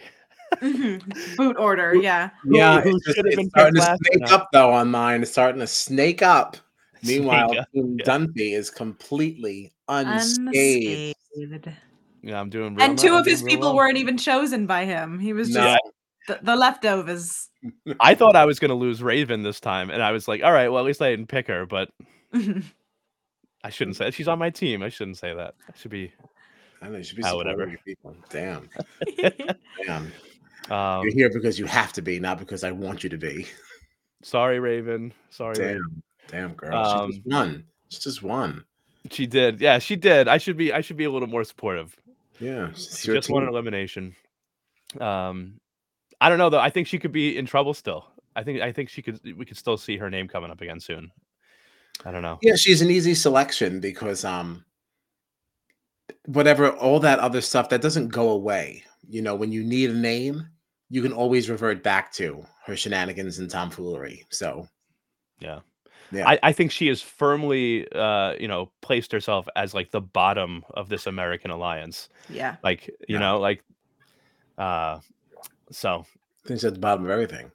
Mhm. *laughs* boot order. Yeah, Yeah, who it's, just, should have been starting picked to last snake now? up though on mine. It's starting to snake up. snake *laughs* Meanwhile, up, Team yeah. Dunphy is completely unscathed. unscathed. Yeah, I'm doing. Real, And two I'm of his people well. weren't even chosen by him. He was No, just the, the leftovers. *laughs* I thought I was going to lose Ravyn this time, and I was like, all right, well, at least I didn't pick her, but I shouldn't say she's on my team. I shouldn't say that. I should be. I know you should be Ah, supporting your people. Damn, *laughs* damn. Um, You're here because you have to be, not because I want you to be. sorry, Ravyn. Sorry, Ravyn. Damn, damn girl. she just Um, won. She just won. She did. Yeah, she did. I should be. I should be a little more supportive. Yeah, She just won an elimination. Um, I don't know though. I think she could be in trouble still. I think. I think she could. We could still see her name coming up again soon. I don't know. Yeah, she's an easy selection because um whatever all that other stuff that doesn't go away. You know, when you need a name, you can always revert back to her shenanigans and tomfoolery. So Yeah. Yeah. I, I think she has firmly, uh, you know, placed herself as like the bottom of this American alliance. yeah. Like, you Yeah. know, like, uh, so I think she's at the bottom of everything.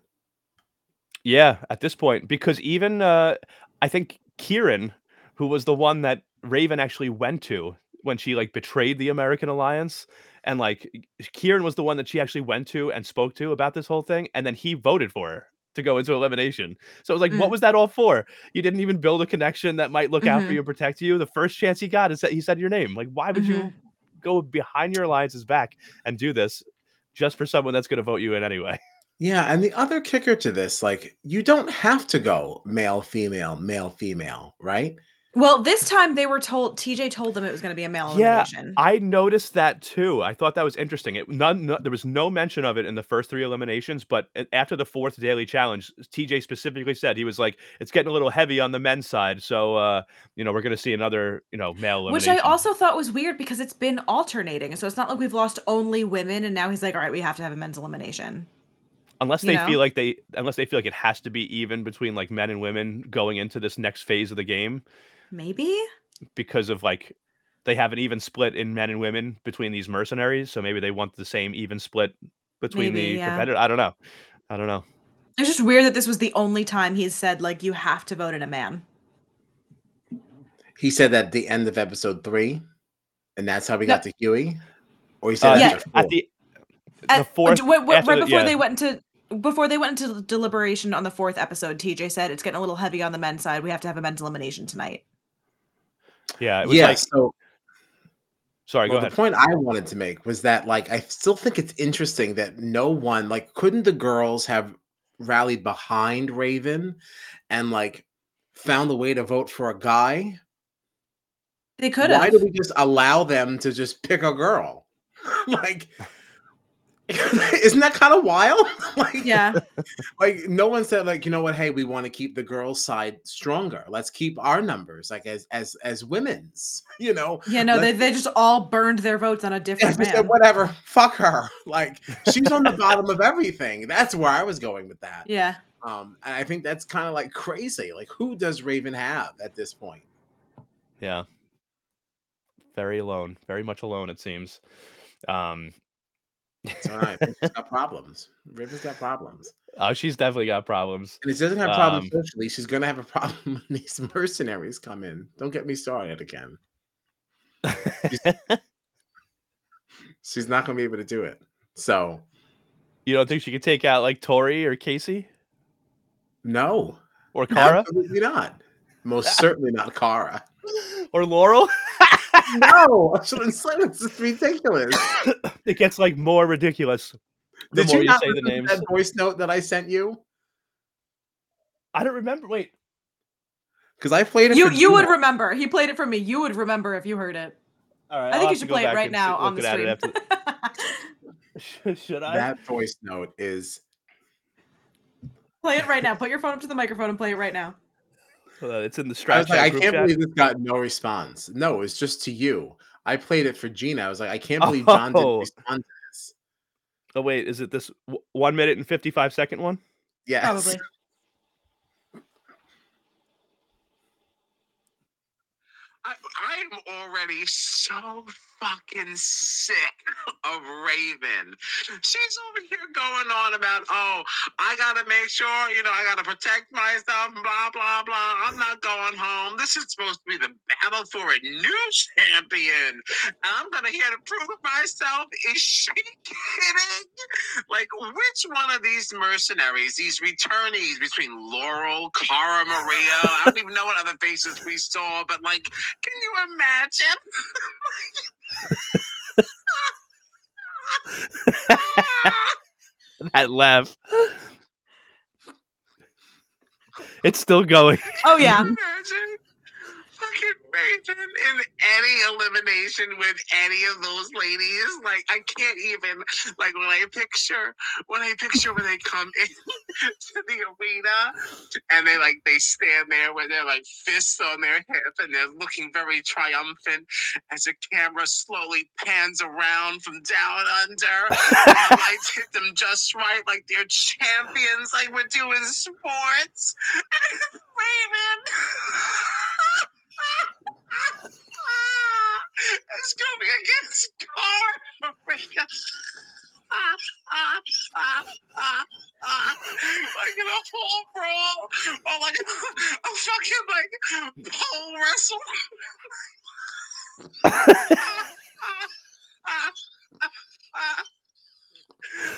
yeah, at this point, because even uh, I think Kieran, who was the one that Ravyn actually went to when she like betrayed the American alliance. And like Kieran was the one that she actually went to and spoke to about this whole thing, and then he voted for her to go into elimination. So it was like, what Mm. was that all for? You didn't even build a connection that might look out for Mhm. you and protect you. The first chance he got is that he said your name. Like, why would you Mhm. go behind your alliance's back and do this just for someone that's going to vote you in anyway? Yeah, and the other kicker to this, like, you don't have to go male, female, male, female, right? Well, this time they were told TJ told them it was going to be a male Yeah, elimination. I noticed that too. I thought that was interesting. It none, no, there was no mention of it in the first three eliminations, but after the fourth daily challenge, TJ specifically said he was like, "It's getting a little heavy on the men's side, so uh, you know we're going to see another, you know, male Which. I also thought was weird because it's been alternating. So it's not like we've lost only women and now he's like, all right, we have to have a men's elimination. unless you they know? feel like they, unless they feel like it has to be even between like men and women going into this next phase of the game Maybe? because of like they have an even split in men and women between these mercenaries, so maybe they want the same even split between Maybe, the yeah. competitor. I don't know. I don't know. It's just weird that this was the only time he said, like, you have to vote in a man. He said that at the end of episode three, and that's how we No. got to Hughie. Or he said Uh, Yeah. At the the At- fourth, wh- wh- after right the- before yeah. they went into before they went into deliberation on the fourth episode, TJ said it's getting a little heavy on the men's side. We have to have a men's elimination tonight. Yeah, it was yeah, like so sorry, well, go the point I wanted to make was that like I still think it's interesting that no one like couldn't the girls have rallied behind Ravyn and like found a way to vote for a guy? They could Why have. do we just allow them to just pick a girl? *laughs* like *laughs* isn't that kind of wild? *laughs* like Yeah. *laughs* like no one said like you know what hey we want to keep the girls side stronger let's keep our numbers like as as as women's you know Yeah, no, they, they just all burned their votes on a different they said, whatever fuck her like she's on the bottom of everything that's where i was going with that Yeah. um and i think that's kind of like crazy like who does Ravyn have at this point Yeah. Very alone, very much alone, it seems. Um, so i think she's got problems Ravyn's got problems oh, she's definitely got problems. and she doesn't have problems Um, socially she's gonna have a *laughs* problem when these mercenaries come in don't get me started again *laughs* she's not gonna be able to do it so you don't think she could take out like Tori or Casey no or Cara Absolutely not. Most *laughs* certainly not Cara. or Laurel? No, *laughs* silence is ridiculous. *coughs* it gets like more ridiculous the Did more you you not say the listen to names. that voice note that I sent you? I don't remember. Wait, Because I played it. You for you would remember. He played it for me. You would remember if you heard it. all right. I I'll think you should play it right now on the look stream. after- *laughs* *laughs* Should I? That voice note is play it right now. Put your phone up to the microphone and play it right now. Hold it's in the I strap was like, I can't chat. believe this got no response. No, it's just to you. I played it for Gina. I was like, I *laughs* can't believe John didn't Oh. respond to this. Oh wait, is it this w- one minute and fifty five second one? Yes. Probably. I, I'm already so fucking sick *laughs* of Ravyn. She's over here going on about, oh, I gotta make sure, you know, I gotta protect myself, blah, blah, blah. I'm not going home. This is supposed to be the battle for a new champion. I'm gonna here to prove myself. Is she kidding? Like, which one of these mercenaries, these returnees between Laurel, Cara Maria, I don't even know what other faces we saw, but like, can you imagine? *laughs* *laughs* that laugh. it's still going. Oh yeah. Imagine fucking Ravyn in any elimination with any of those ladies. Like I can't even like when I picture when I picture when they come in *laughs* to the arena and they like they stand there with their like fists on their hip and they're looking very triumphant as the camera slowly pans around from down under and the *laughs* lights hit them just right like they're champions like we're doing sports. *laughs* Ravyn. It's going against Cara Maria. Ah, ah, ah, ah, ah. Like in a full brawl, or like a, fucking like pole wrestle.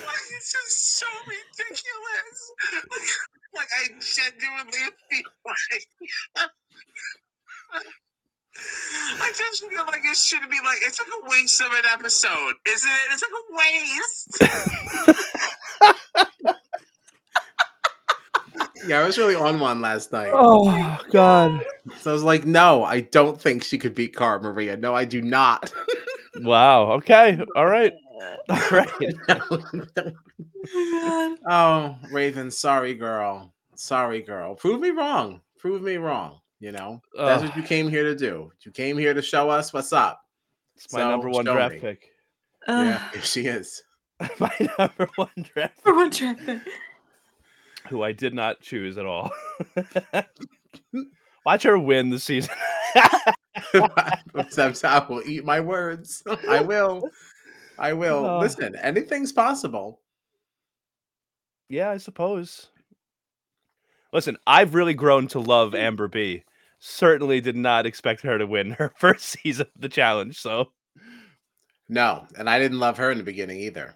like it's just so ridiculous. Like, I genuinely feel like I just feel like it should be like it's like a waste of an episode, isn't it? It's like a waste. *laughs* Yeah, I was really on one last night. oh God! So I was like, no, I don't think she could beat Cara Maria. No, I do not. *laughs* Wow. Okay. All right. *laughs* All right. oh, Ravyn, sorry, girl. Sorry, girl. Prove me wrong. Prove me wrong. You know, that's what you came here to do. You came here to show us what's up. It's my So, number one draft me. pick. Yeah, she is. *laughs* my number one draft For one traffic. who I did not choose at all. *laughs* Watch her win the season. *laughs* Except I will eat my words. I will. I will. Oh. Listen, anything's possible. yeah, I suppose. Listen, I've really grown to love Amber B. Certainly did not expect her to win *laughs* her first season of the challenge. So No, and I didn't love her in the beginning either.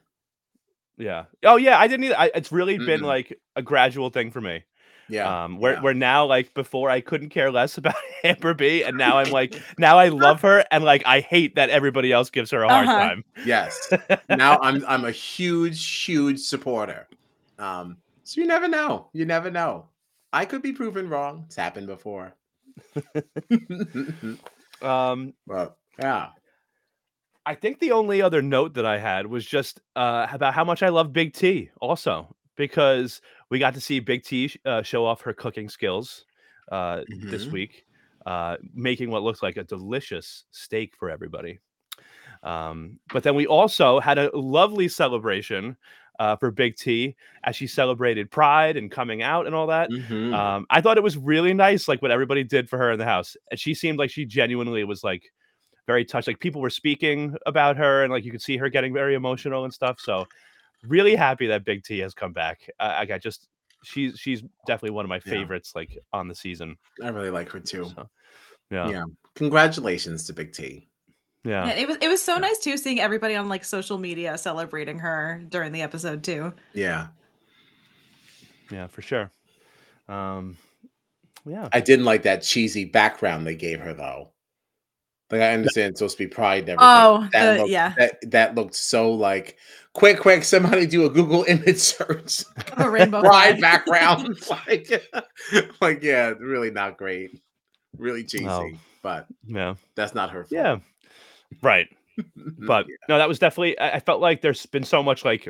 yeah. Oh yeah, I didn't either. I, it's really been Mm-mm. like a gradual thing for me. Yeah. Um, where yeah. where now like before I couldn't care less *laughs* about Amber B, and now I'm like *laughs* now I love her, and like I hate that everybody else gives her a hard Uh-huh. time. Yes. now I'm I'm a huge, huge supporter. Um, so you never know. You never know. I could be proven wrong. It's happened before. *laughs* Um, but yeah. I think the only other note that I had was just uh, about how much I love Big T, also because we got to see Big T uh, show off her cooking skills uh, this Mhm. week, uh, making what looks like a delicious steak for everybody. Um, but then we also had a lovely celebration uh, for Big T as she celebrated Pride and coming out and all that. Mhm. Um, I thought it was really nice, like what everybody did for her in the house. And she seemed like she genuinely was like very touched. Like people were speaking about her, and like you could see her getting very emotional and stuff. So really happy that Big T has come back. Uh, like I just she's she's definitely one of my Yeah. favorites, like on the season. I really like her too. So, yeah, yeah, Yeah. Congratulations to Big T. Yeah, it was it was so Yeah. nice too seeing everybody on like social media celebrating her during the episode too. Yeah. yeah, for sure. Um, yeah, I didn't like that cheesy background they gave her though. Like I understand it's supposed to be pride and everything. Oh, that the- looked, yeah. that, that looked so like quick, quick, somebody do a Google *laughs* image search. A rainbow pride background. *laughs* like, *laughs* like, yeah, really not great. Really cheesy. No. But yeah, that's not her fault. yeah. Right. *laughs* but Yeah. no, that was definitely. I, I felt like there's been so much like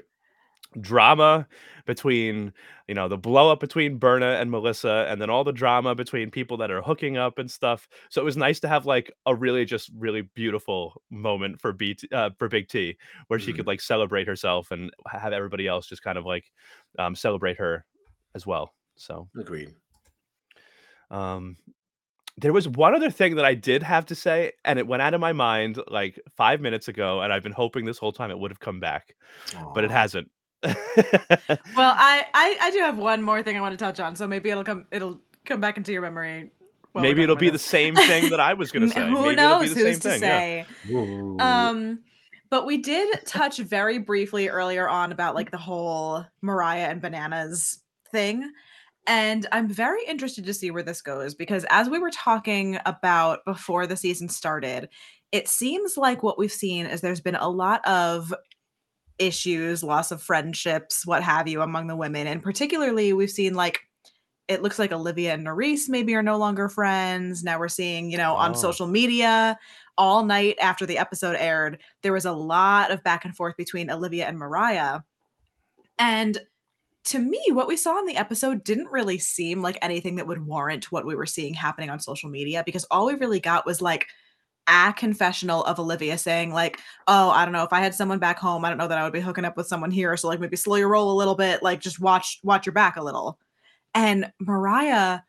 drama between you know the blow up between Berna and Melissa, and then all the drama between people that are hooking up and stuff. So it was nice to have like a really just really beautiful moment for B uh, for Big T, where she Mhm. could like celebrate herself and have everybody else just kind of like um, celebrate her as well. So agreed. um, there was one other thing that I did have to say, and it went out of my mind like five minutes ago, and I've been hoping this whole time it would have come back, but it hasn't. Well, *laughs* I, I I do have one more thing I want to touch on, so maybe it'll come it'll come back into your memory. Maybe it'll be the same thing that I was *laughs* going to say. Who Maybe knows? it'll be the Who's same to thing. yeah. say? Um, but we did touch very briefly earlier on about like the whole Moriah and bananas thing. And I'm very interested to see where this goes because as we were talking about before the season started, it seems like what we've seen is there's been a lot of issues, loss of friendships, what have you, among the women. And particularly, we've seen like it looks like Olivia and Nurys maybe are no longer friends. Now we're seeing, you know, on Oh. social media all night after the episode aired, there was a lot of back and forth between Olivia and Moriah. And to me, what we saw in the episode didn't really seem like anything that would warrant what we were seeing happening on social media because all we really got was like a confessional of Olivia saying, like, oh, I don't know, if I had someone back home, I don't know that I would be hooking up with someone here. So like maybe slow your roll a little bit, like just watch watch your back a little. And Moriah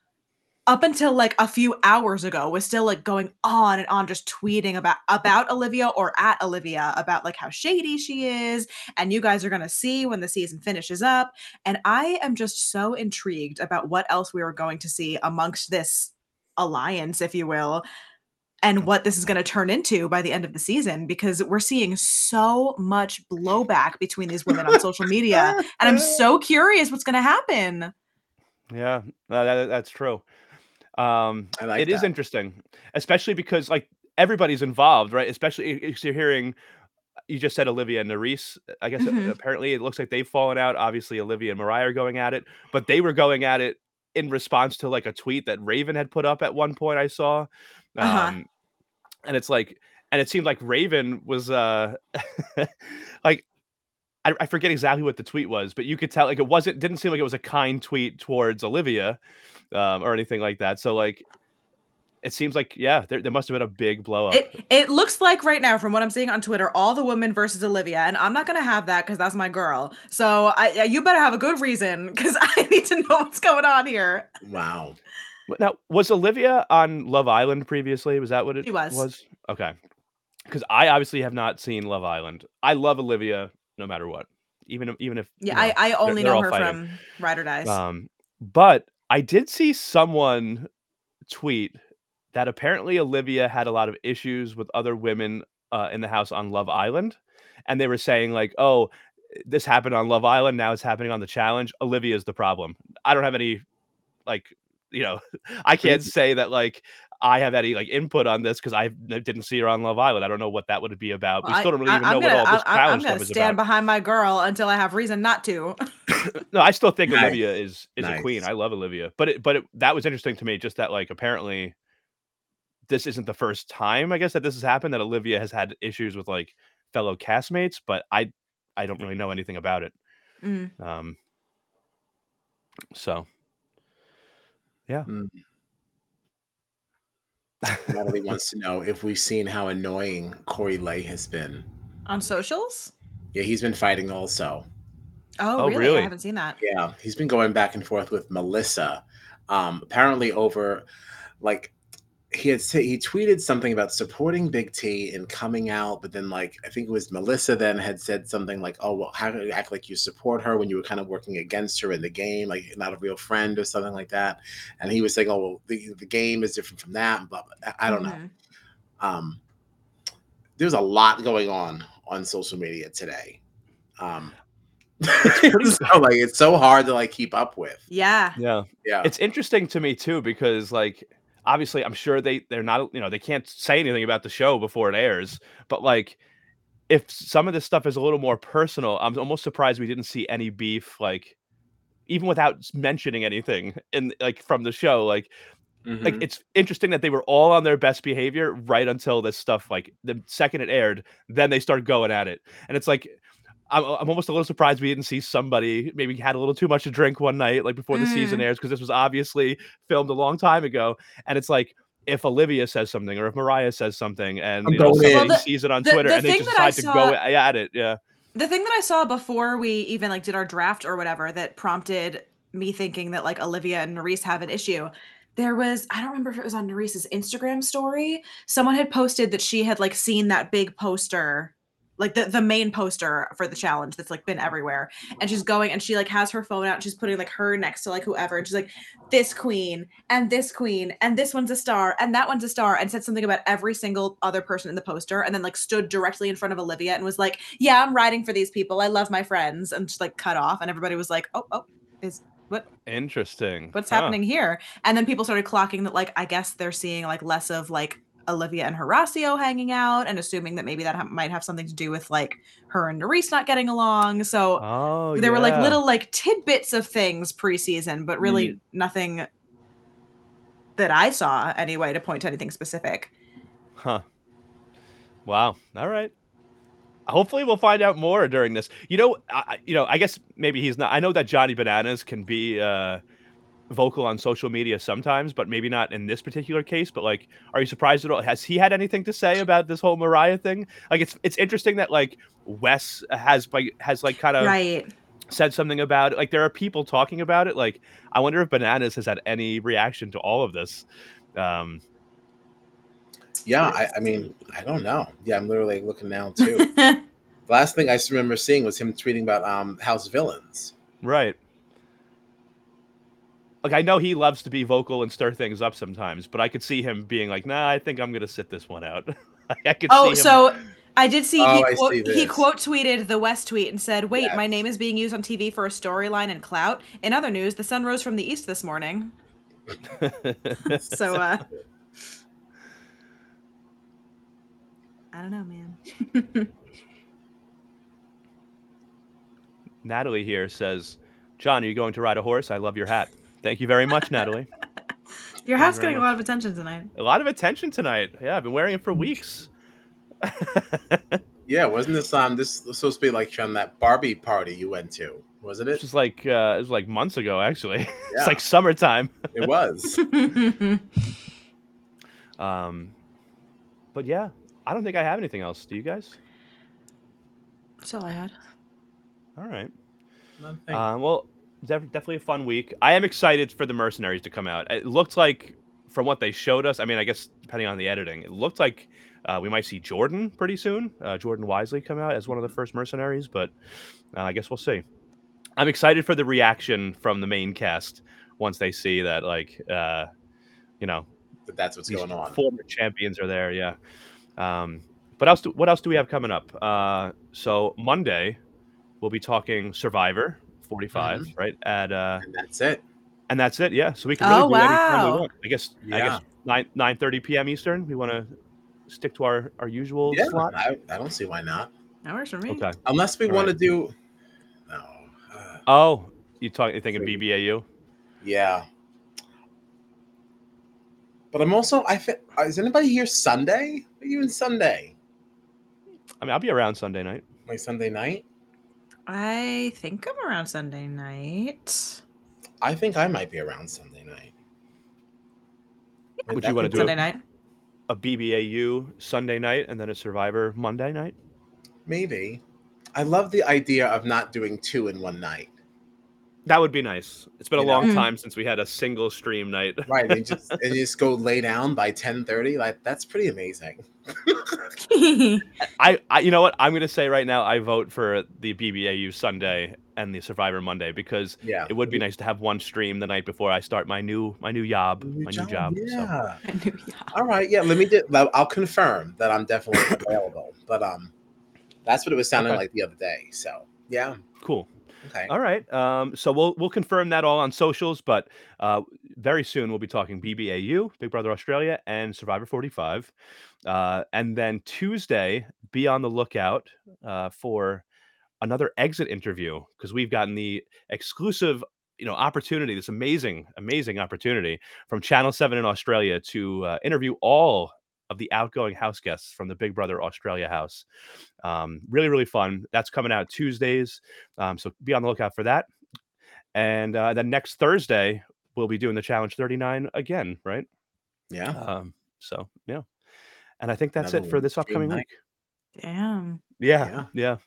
up until like a few hours ago was still like going on and on just tweeting about about Olivia or at Olivia about like how shady she is and you guys are going to see when the season finishes up and I am just so intrigued about what else we are going to see amongst this alliance if you will and what this is going to turn into by the end of the season because we're seeing so much blowback between these women on social media and i'm so *laughs* curious what's going to happen Yeah, that, that's true. Um, like it is that. interesting, especially because like everybody's involved, right? Especially if you're hearing, you just said Olivia and Nurys. I guess uh, Mhm. apparently it looks like they've fallen out. Obviously, Olivia and Moriah are going at it, but they were going at it in response to like a tweet that Ravyn had put up at one point. I saw, Uh-huh. um, and it's like, and it seemed like Ravyn was uh, *laughs* like I, I forget exactly what the tweet was, but you could tell like it wasn't didn't seem like it was a kind tweet towards Olivia um, or anything like that. So like it seems like yeah, there, there must have been a big blow up. It it looks like right now, from what I'm seeing on Twitter, all the women versus Olivia, and I'm not gonna have that because that's my girl. So I, yeah, you better have a good reason because *laughs* I need to know what's going on here. Wow. Now was Olivia on Love Island previously? Was that what it She was. Okay, because I obviously have not seen Love Island. I love Olivia no matter what, even if, even if Yeah, you know, I, I only know her fighting. from Ride or Dies. Um, but I did see someone tweet that apparently Olivia had a lot of issues with other women uh, in the house on Love Island, and they were saying like, "Oh, this happened on Love Island, now it's happening on the challenge. Olivia's the problem." I don't have any like, you know, *laughs* I can't say that like I have any like input on this because I didn't see her on Love Island. I don't know what that would be about. Well, we I- still don't really I- even I'm know gonna, what all this I, I, I'm challenge gonna stuff is stand behind my girl until I have reason not to. *laughs* No, I still think Nice. Olivia is is a queen. I love Olivia, but it, but it, that was interesting to me. Just that like apparently this isn't the first time I guess that this has happened that Olivia has had issues with like fellow castmates, but I I don't really know anything about it. Mm. Um, so yeah, Natalie wants to know if we've seen how annoying Corey Lay has been. On socials? Yeah, he's been fighting also. Oh, Oh, really? really? I haven't seen that. Yeah, he's been going back and forth with Melissa. Um, apparently over like he had said he tweeted something about supporting Big T and coming out, but then like I think it was Melissa then had said something like, "Oh, well, how do you act like you support her when you were kind of working against her in the game, like not a real friend or something like that?" And he was saying, "Oh, well, the, the game is different from that." But I don't know. Mhm. Um, there's a lot going on on social media today. Um, *laughs* pretty- so, like it's so hard to like keep up with. Yeah. yeah. Yeah, It's interesting to me too because like obviously I'm sure they they're not you know they can't say anything about the show before it airs, but like if some of this stuff is a little more personal, I'm almost surprised we didn't see any beef like even without mentioning anything *laughs* in like from the show like like Mhm. it's interesting that they were all on their best behavior right until this stuff like the second it aired then they start going at it and it's like I'm, I'm almost a little surprised we didn't see somebody maybe had a little too much to drink one night like before the season Mm. airs because this was obviously filmed a long time ago and it's like if Olivia says something or if Moriah says something and you know, somebody Well, the- sees it on the- Twitter the and they thing just that I decide to go saw- at it yeah The thing that I saw before we even like did our draft or whatever that prompted me thinking that like Olivia and Nurys have an issue. There was I don't remember if it was on Nurys's Instagram story. Someone had posted that she had like seen that big poster, like the the main poster for the challenge that's like been everywhere. And she's going and she like has her phone out and she's putting like her next to like whoever and she's like this queen and this queen and this one's a star and that one's a star and said something about every single other person in the poster and then like stood directly in front of Olivia and was like, "Yeah, I'm riding for these people. I love my friends." And just like cut off and everybody was like, "Oh, oh, is what interesting what's Huh. happening here?" And then people started clocking that like I guess they're seeing like less of like Olivia and Horacio hanging out and assuming that maybe that ha- might have something to do with like her and Nurys not getting along. So oh there were like little like tidbits of things preseason, but really nothing that I saw anyway to point to anything specific. Huh. Wow. All right. Hopefully, we'll find out more during this. You know, I, I- you know, I guess maybe he's not. I know that Johnny Bananas can be uh, vocal on social media sometimes, but maybe not in this particular case. But like, are you surprised at all? Has he had anything to say about this whole Moriah thing? Like, it's it's interesting that like Wes has like has like kind of right. said something about it. Like, there are people talking about it. Like, I wonder if Bananas has had any reaction to all of this. Um, yeah. I, I mean, I don't know. Yeah, I'm literally looking now *laughs* too. the last thing I remember seeing was him tweeting about um House Villains. right. Like I know he loves to be vocal and stir things up sometimes, but I could see him being like, "Nah, I think I'm gonna sit this one out." *laughs* I could see Oh, him. so I did see Oh, he I quote, see he quote tweeted the Wes tweet and said, "Wait, my name is being used on TV for a storyline and clout." In other news, the sun rose from the east this morning. *laughs* So uh I don't know, man. Natalie here says, "John, are you going to ride a horse? I love your hat." Thank you very much, Natalie. *laughs* Your you hat's very getting a lot of attention tonight. A lot of attention tonight. Yeah, I've been wearing it for weeks. *laughs* Yeah, wasn't this um this was supposed to be like from that Barbie party you went to? Wasn't This it? was like uh, it was like months ago, actually. *laughs* Yeah. it's like summertime. It was. Um, but yeah, I don't think I have anything else. Do you guys? That's all I had. All right. Uh, well, def- definitely a fun week. I am excited for the mercenaries to come out. It looked like, from what they showed us, I mean, I guess depending on the editing, it looked like uh, we might see Jordan pretty soon. Uh, Jordan Wiseley come out as one of the first mercenaries, but uh, I guess we'll see. I'm excited for the reaction from the main cast once they see that, like, uh, you know, but that's what's going on. former champions are there. Yeah. Um, but else, do, what else do we have coming up? Uh, so Monday, we'll be talking Survivor 45, Mm-hmm. right? At uh, And that's it. and that's it. Yeah. So we can really Oh, do anytime we wow. want. I guess. I Yeah. guess nine nine thirty p.m. Eastern. We want to stick to our our usual Yeah, slot. I, I don't see why not. That works for me. Okay. Unless we All want to do. No. uh, Oh, you talking? You thinking So- BBAU? yeah. But I'm also. I fit. Is anybody here Sunday? Are you in Sunday? I mean, I'll be around Sunday night. Like Sunday night? I think I'm around Sunday night. I think I might be around Sunday night. Would That you wanna do Sunday it? night. A BBAU Sunday night and then a Survivor Monday night. Maybe. I love the idea of not doing two in one night. That would be nice. It's been a know? long time since we had a single stream night. *laughs* Right. And *laughs* you just and just go lay down by 10:30. Like that's pretty amazing. *laughs* I, I, you know what? I'm gonna say right now, I vote for the BBAU Sunday and the Survivor Monday because Yeah. it would be nice to have one stream the night before I start my new my new job, New my new job. Yeah. I knew, yeah. All right. Yeah. Let me do. well, I'll confirm that I'm definitely available. But um, that's what it was sounding Okay. like the other day. So yeah. Cool. Okay. All right. Um, so we'll we'll confirm that all on socials, but uh, very soon we'll be talking BBAU, Big Brother Australia, and Survivor 45. Uh, and then Tuesday, be on the lookout uh, for another exit interview because we've gotten the exclusive you know opportunity this amazing amazing opportunity from channel 7 in australia to uh, interview all of the outgoing house guests from the big brother australia house. Um, really really fun. That's coming out tuesdays um, so be on the lookout for that. And uh, then next thursday we'll be doing the challenge 39 again right? Yeah. um, so yeah. And i think that's Another it for this upcoming week Damn. yeah, yeah.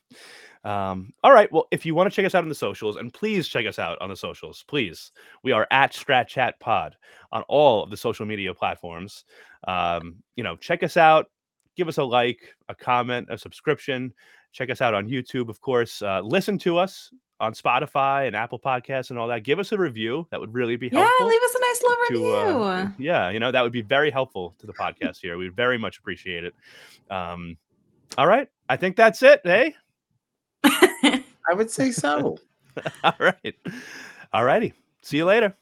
Um, all right. Well, if you want to check us out on the socials, and please check us out on the socials, please. We are at Strat Chat Pod on all of the social media platforms. Um, you know, check us out, give us a like, a comment, a subscription. Check us out on YouTube, of course. Uh, listen to us on Spotify and Apple Podcasts and all that. Give us a review. That would really be helpful. Yeah, leave us a nice little to review. uh, yeah you know that would be very helpful to the podcast here we very much appreciate it um all right. I think that's it hey eh? *laughs* I would say so. *laughs* all right. All righty. See you later